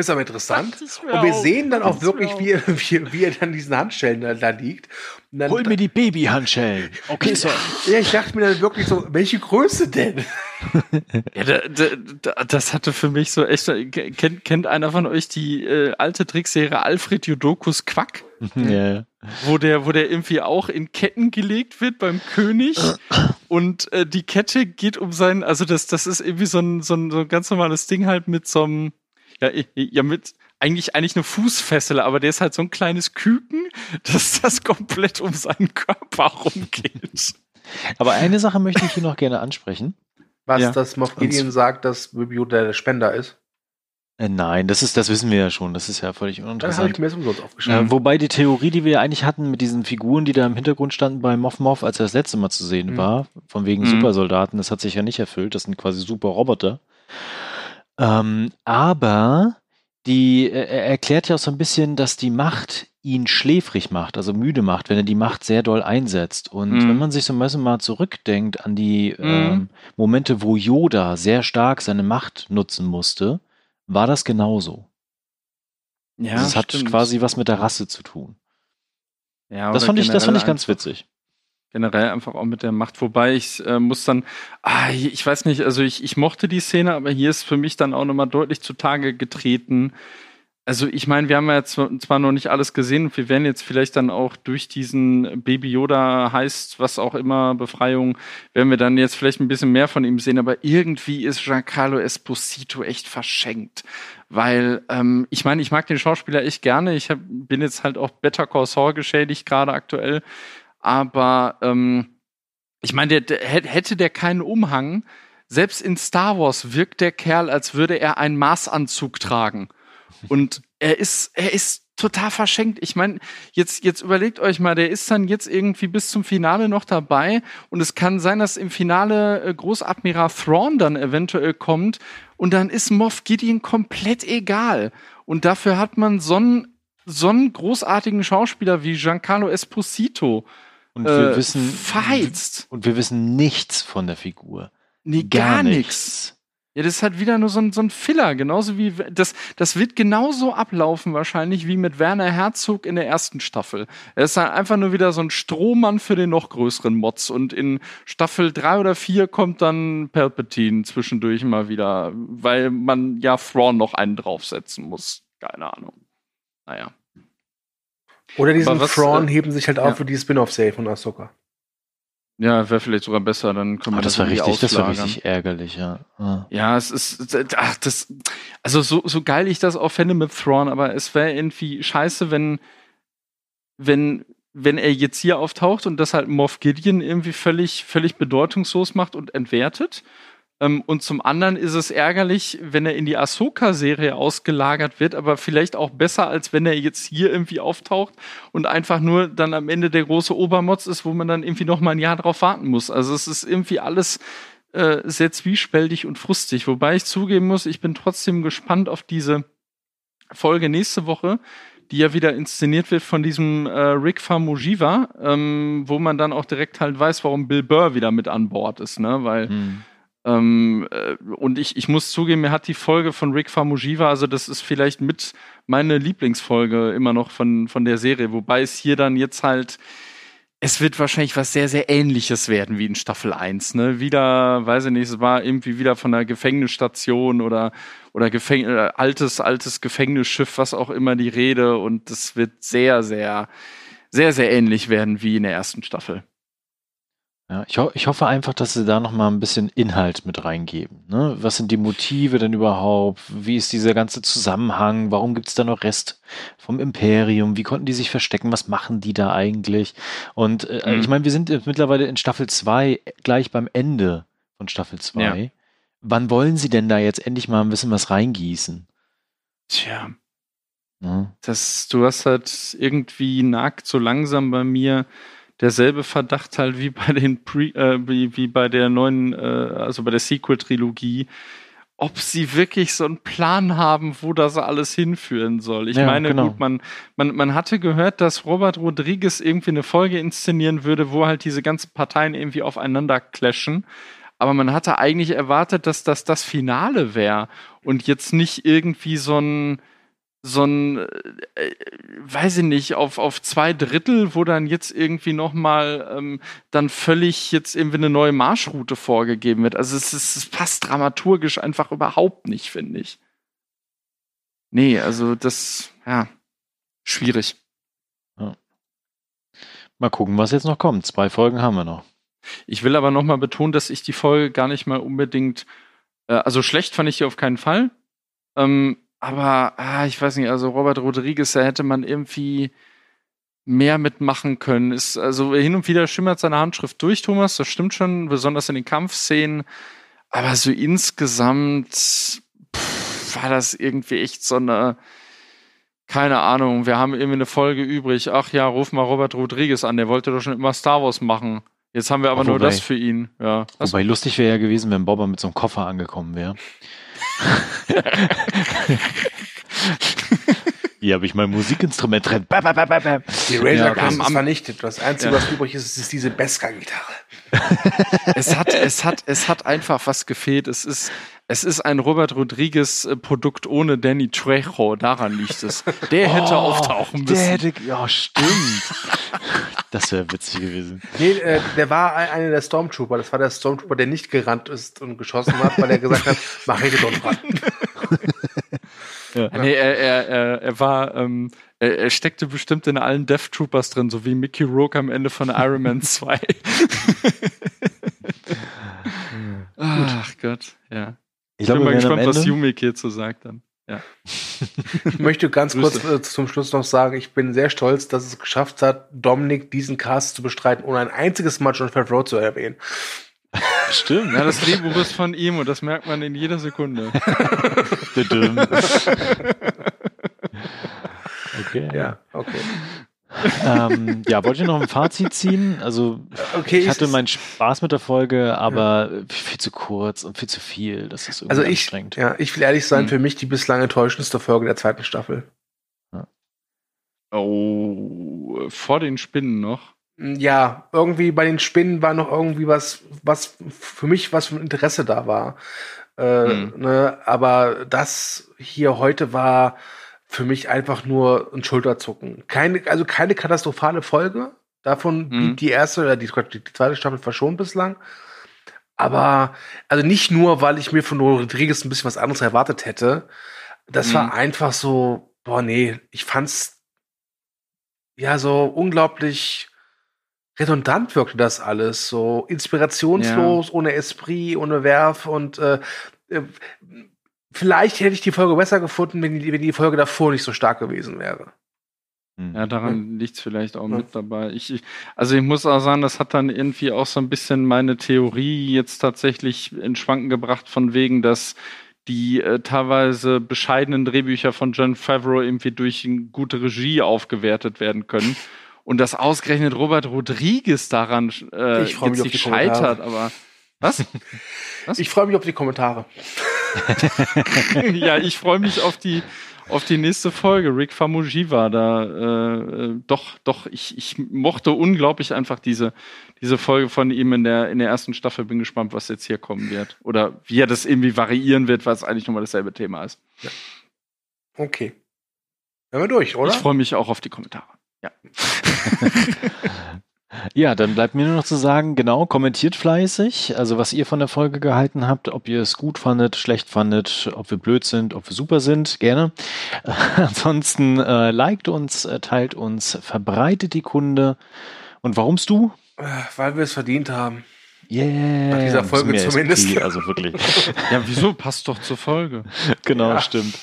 Ist aber interessant. Und wir sehen dann auch wirklich, wie er, wie, wie er dann diesen Handschellen da, da liegt. Dann, Hol mir die Babyhandschellen. Okay, Sir. Ja, ich dachte mir dann wirklich so, welche Größe denn? ja, da, da, das hatte für mich so echt. Kennt, kennt einer von euch die äh, alte Trickserie Alfred Jodokus Quack? ja. Wo der, wo der irgendwie auch in Ketten gelegt wird beim König und äh, die Kette geht um seinen, also das, das ist irgendwie so ein, so ein, so ein ganz normales Ding halt mit so einem, ja, ja, mit eigentlich eigentlich eine Fußfessel, aber der ist halt so ein kleines Küken, dass das komplett um seinen Körper rumgeht. Aber eine Sache möchte ich hier noch gerne ansprechen. Was ja. das Moff Gideon sagt, dass Bibi der Spender ist. Äh, nein, das ist, das wissen wir ja schon. Das ist ja völlig uninteressant. Das habe ich mir umsonst aufgeschrieben. Äh, wobei die Theorie, die wir eigentlich hatten mit diesen Figuren, die da im Hintergrund standen bei Moff Moff, als er das letzte Mal zu sehen mhm. war, von wegen mhm. Supersoldaten, das hat sich ja nicht erfüllt. Das sind quasi super Roboter. Ähm, aber die, äh, er erklärt ja auch so ein bisschen, dass die Macht ihn schläfrig macht, also müde macht, wenn er die Macht sehr doll einsetzt. Und mhm. wenn man sich so ein bisschen mal zurückdenkt an die mhm. ähm, Momente, wo Yoda sehr stark seine Macht nutzen musste, war das genauso. Ja, das hat stimmt. quasi was mit der Rasse zu tun. Ja, das fand ich, das fand ich ganz witzig. Generell einfach auch mit der Macht, wobei ich äh, muss dann, ah, ich weiß nicht, also ich, ich mochte die Szene, aber hier ist für mich dann auch nochmal deutlich zutage getreten, also ich meine, wir haben ja zwar noch nicht alles gesehen wir werden jetzt vielleicht dann auch durch diesen Baby Yoda heißt, was auch immer, Befreiung, werden wir dann jetzt vielleicht ein bisschen mehr von ihm sehen, aber irgendwie ist Giancarlo Esposito echt verschenkt. Weil, ähm, ich meine, ich mag den Schauspieler echt gerne. Ich hab, bin jetzt halt auch Better Call Saul geschädigt, gerade aktuell. Aber ähm, ich meine, der, der, hätte der keinen Umhang, selbst in Star Wars wirkt der Kerl, als würde er einen Maßanzug tragen. Und er ist, er ist total verschenkt. Ich meine, jetzt, jetzt überlegt euch mal, der ist dann jetzt irgendwie bis zum Finale noch dabei und es kann sein, dass im Finale äh, Großadmiral Thrawn dann eventuell kommt und dann ist Moff Gideon komplett egal. Und dafür hat man so einen, so einen großartigen Schauspieler wie Giancarlo Esposito und wir äh, wissen, verheizt. Und wir wissen nichts von der Figur. Nee, gar, gar nichts. Ja, das ist halt wieder nur so ein, so ein Filler, genauso wie das, das wird genauso ablaufen wahrscheinlich wie mit Werner Herzog in der ersten Staffel. Er ist halt einfach nur wieder so ein Strohmann für den noch größeren Mods und in Staffel drei oder vier kommt dann Palpatine zwischendurch mal wieder, weil man ja Thrawn noch einen draufsetzen muss. Keine Ahnung. Naja. Oder diesen was, Thrawn äh, heben sich halt auf ja. für die Spin-off-Serie von Ahsoka. Ja, wäre vielleicht sogar besser, dann können wir oh, das, das war richtig, das war richtig ärgerlich, ja. Ah. Ja, es ist, ach, das, also so, so geil ich das auch fände mit Thrawn, aber es wäre irgendwie scheiße, wenn, wenn, wenn er jetzt hier auftaucht und das halt Moff Gideon irgendwie völlig, völlig bedeutungslos macht und entwertet und zum anderen ist es ärgerlich, wenn er in die Ahsoka-Serie ausgelagert wird, aber vielleicht auch besser, als wenn er jetzt hier irgendwie auftaucht und einfach nur dann am Ende der große Obermotz ist, wo man dann irgendwie noch mal ein Jahr drauf warten muss. Also es ist irgendwie alles äh, sehr zwiespältig und frustig. Wobei ich zugeben muss, ich bin trotzdem gespannt auf diese Folge nächste Woche, die ja wieder inszeniert wird von diesem äh, Rick Famujiva, ähm, wo man dann auch direkt halt weiß, warum Bill Burr wieder mit an Bord ist, ne? Weil hm ähm, äh, und ich, ich muss zugeben, mir hat die Folge von Rick Famujiva, also das ist vielleicht mit meine Lieblingsfolge immer noch von, von der Serie, wobei es hier dann jetzt halt, es wird wahrscheinlich was sehr, sehr ähnliches werden wie in Staffel 1, ne? Wieder, weiß ich nicht, es war irgendwie wieder von einer Gefängnisstation oder, oder Gefäng äh, altes, altes Gefängnisschiff, was auch immer die Rede und das wird sehr, sehr, sehr, sehr ähnlich werden wie in der ersten Staffel. Ja, ich, ho ich, hoffe einfach, dass sie da noch mal ein bisschen Inhalt mit reingeben. Ne? Was sind die Motive denn überhaupt? Wie ist dieser ganze Zusammenhang? Warum gibt es da noch Rest vom Imperium? Wie konnten die sich verstecken? Was machen die da eigentlich? Und äh, mhm. ich meine, wir sind mittlerweile in Staffel 2, gleich beim Ende von Staffel 2. Ja. Wann wollen sie denn da jetzt endlich mal ein bisschen was reingießen? Tja. Ja. Das, du hast halt irgendwie nagt so langsam bei mir derselbe Verdacht halt wie bei den Pre, äh, wie, wie bei der neuen, äh, also bei der Sequel-Trilogie, ob sie wirklich so einen Plan haben, wo das alles hinführen soll. Ich ja, meine, genau. gut, man, man, man hatte gehört, dass Robert Rodriguez irgendwie eine Folge inszenieren würde, wo halt diese ganzen Parteien irgendwie aufeinander clashen. Aber man hatte eigentlich erwartet, dass das das Finale wäre und jetzt nicht irgendwie so ein, so ein, äh, äh, weiß ich nicht, auf, auf zwei Drittel, wo dann jetzt irgendwie nochmal ähm, dann völlig jetzt irgendwie eine neue Marschroute vorgegeben wird. Also es, ist, es passt dramaturgisch einfach überhaupt nicht, finde ich. Nee, also das, ja, schwierig. Ja. Mal gucken, was jetzt noch kommt. Zwei Folgen haben wir noch. Ich will aber nochmal betonen, dass ich die Folge gar nicht mal unbedingt, äh, also schlecht fand ich die auf keinen Fall. Ähm, aber ah, ich weiß nicht, also Robert Rodriguez, da hätte man irgendwie mehr mitmachen können. Ist, also hin und wieder schimmert seine Handschrift durch, Thomas, das stimmt schon, besonders in den Kampfszenen. Aber so insgesamt pff, war das irgendwie echt so eine, keine Ahnung, wir haben irgendwie eine Folge übrig. Ach ja, ruf mal Robert Rodriguez an, der wollte doch schon immer Star Wars machen. Jetzt haben wir aber wobei, nur das für ihn. Ja. Wobei lustig wäre ja gewesen, wenn Bobber mit so einem Koffer angekommen wäre. Hier habe ich mein Musikinstrument drin. Die Razer ja, ist vernichtet. Das Einzige, ja. was übrig ist, ist diese Beskar-Gitarre. es hat, es hat, es hat einfach was gefehlt. Es ist, es ist ein Robert Rodriguez äh, Produkt ohne Danny Trejo. Daran liegt es. Der oh, hätte auftauchen müssen. Der hätte, ja, stimmt. das wäre witzig gewesen. Nee, äh, der war einer der Stormtrooper. Das war der Stormtrooper, der nicht gerannt ist und geschossen hat, weil er gesagt hat, mach ich doch ran. Ja. Nee, er, er, er, er war, ähm, er, er, steckte bestimmt in allen Death Troopers drin, so wie Mickey Rourke am Ende von Iron Man 2. Ach Gott, ja. Ich, ich bin mal gespannt, was Yumik hierzu sagt dann. Ja. Ich möchte ganz kurz äh, zum Schluss noch sagen, ich bin sehr stolz, dass es geschafft hat, Dominik diesen Cast zu bestreiten, ohne ein einziges Mal John Favreau zu erwähnen. Stimmt. Ja, das Drehbuch ist von ihm und das merkt man in jeder Sekunde. okay. Ja, okay. Ähm, ja, wollte ich noch ein Fazit ziehen? Also, okay, ich hatte meinen Spaß mit der Folge, aber ja. viel zu kurz und viel zu viel. Das ist irgendwie also ich, anstrengend. Ja, ich will ehrlich sein, hm. für mich die bislang enttäuschendste Folge der zweiten Staffel. Ja. Oh, vor den Spinnen noch? ja, irgendwie bei den Spinnen war noch irgendwie was, was für mich was von Interesse da war. Äh, mhm. ne? Aber das hier heute war für mich einfach nur ein Schulterzucken. Keine, also keine katastrophale Folge. Davon mhm. blieb die erste oder die, die zweite Staffel verschont bislang. Aber, also nicht nur, weil ich mir von Rodriguez ein bisschen was anderes erwartet hätte. Das mhm. war einfach so, boah, nee, ich fand's ja so unglaublich redundant wirkte das alles. So inspirationslos, ja. ohne Esprit, ohne Werf und äh, äh, vielleicht hätte ich die Folge besser gefunden, wenn die, wenn die Folge davor nicht so stark gewesen wäre. Hm. Ja, daran liegt es vielleicht auch ja. mit dabei. Ich, ich, also ich muss auch sagen, das hat dann irgendwie auch so ein bisschen meine Theorie jetzt tatsächlich in Schwanken gebracht, von wegen, dass die äh, teilweise bescheidenen Drehbücher von John Favreau irgendwie durch eine gute Regie aufgewertet werden können. Und dass ausgerechnet Robert Rodriguez daran äh, ich jetzt nicht scheitert, aber was? was? Ich freue mich auf die Kommentare. ja, ich freue mich auf die auf die nächste Folge. Rick Famujiva, da äh, äh, doch, doch, ich, ich mochte unglaublich einfach diese, diese Folge von ihm in der, in der ersten Staffel. Bin gespannt, was jetzt hier kommen wird. Oder wie er das irgendwie variieren wird, weil es eigentlich nochmal dasselbe Thema ist. Ja. Okay. Hören wir durch, oder? Ich freue mich auch auf die Kommentare. Ja. Ja, dann bleibt mir nur noch zu sagen, genau, kommentiert fleißig, also was ihr von der Folge gehalten habt, ob ihr es gut fandet, schlecht fandet, ob wir blöd sind, ob wir super sind, gerne. Ansonsten äh, liked uns, äh, teilt uns, verbreitet die Kunde. Und warumst du? Äh, weil wir es verdient haben. Yeah. Nach dieser Folge zumindest. SP, also wirklich. ja, wieso? Passt doch zur Folge. Genau, ja. stimmt.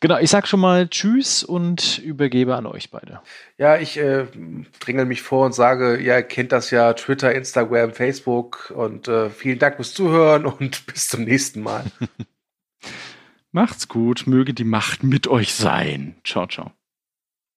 Genau, ich sag schon mal Tschüss und übergebe an euch beide. Ja, ich äh, dringel mich vor und sage, ja, ihr kennt das ja, Twitter, Instagram, Facebook und äh, vielen Dank fürs Zuhören und bis zum nächsten Mal. Macht's gut, möge die Macht mit euch sein. Ciao, ciao.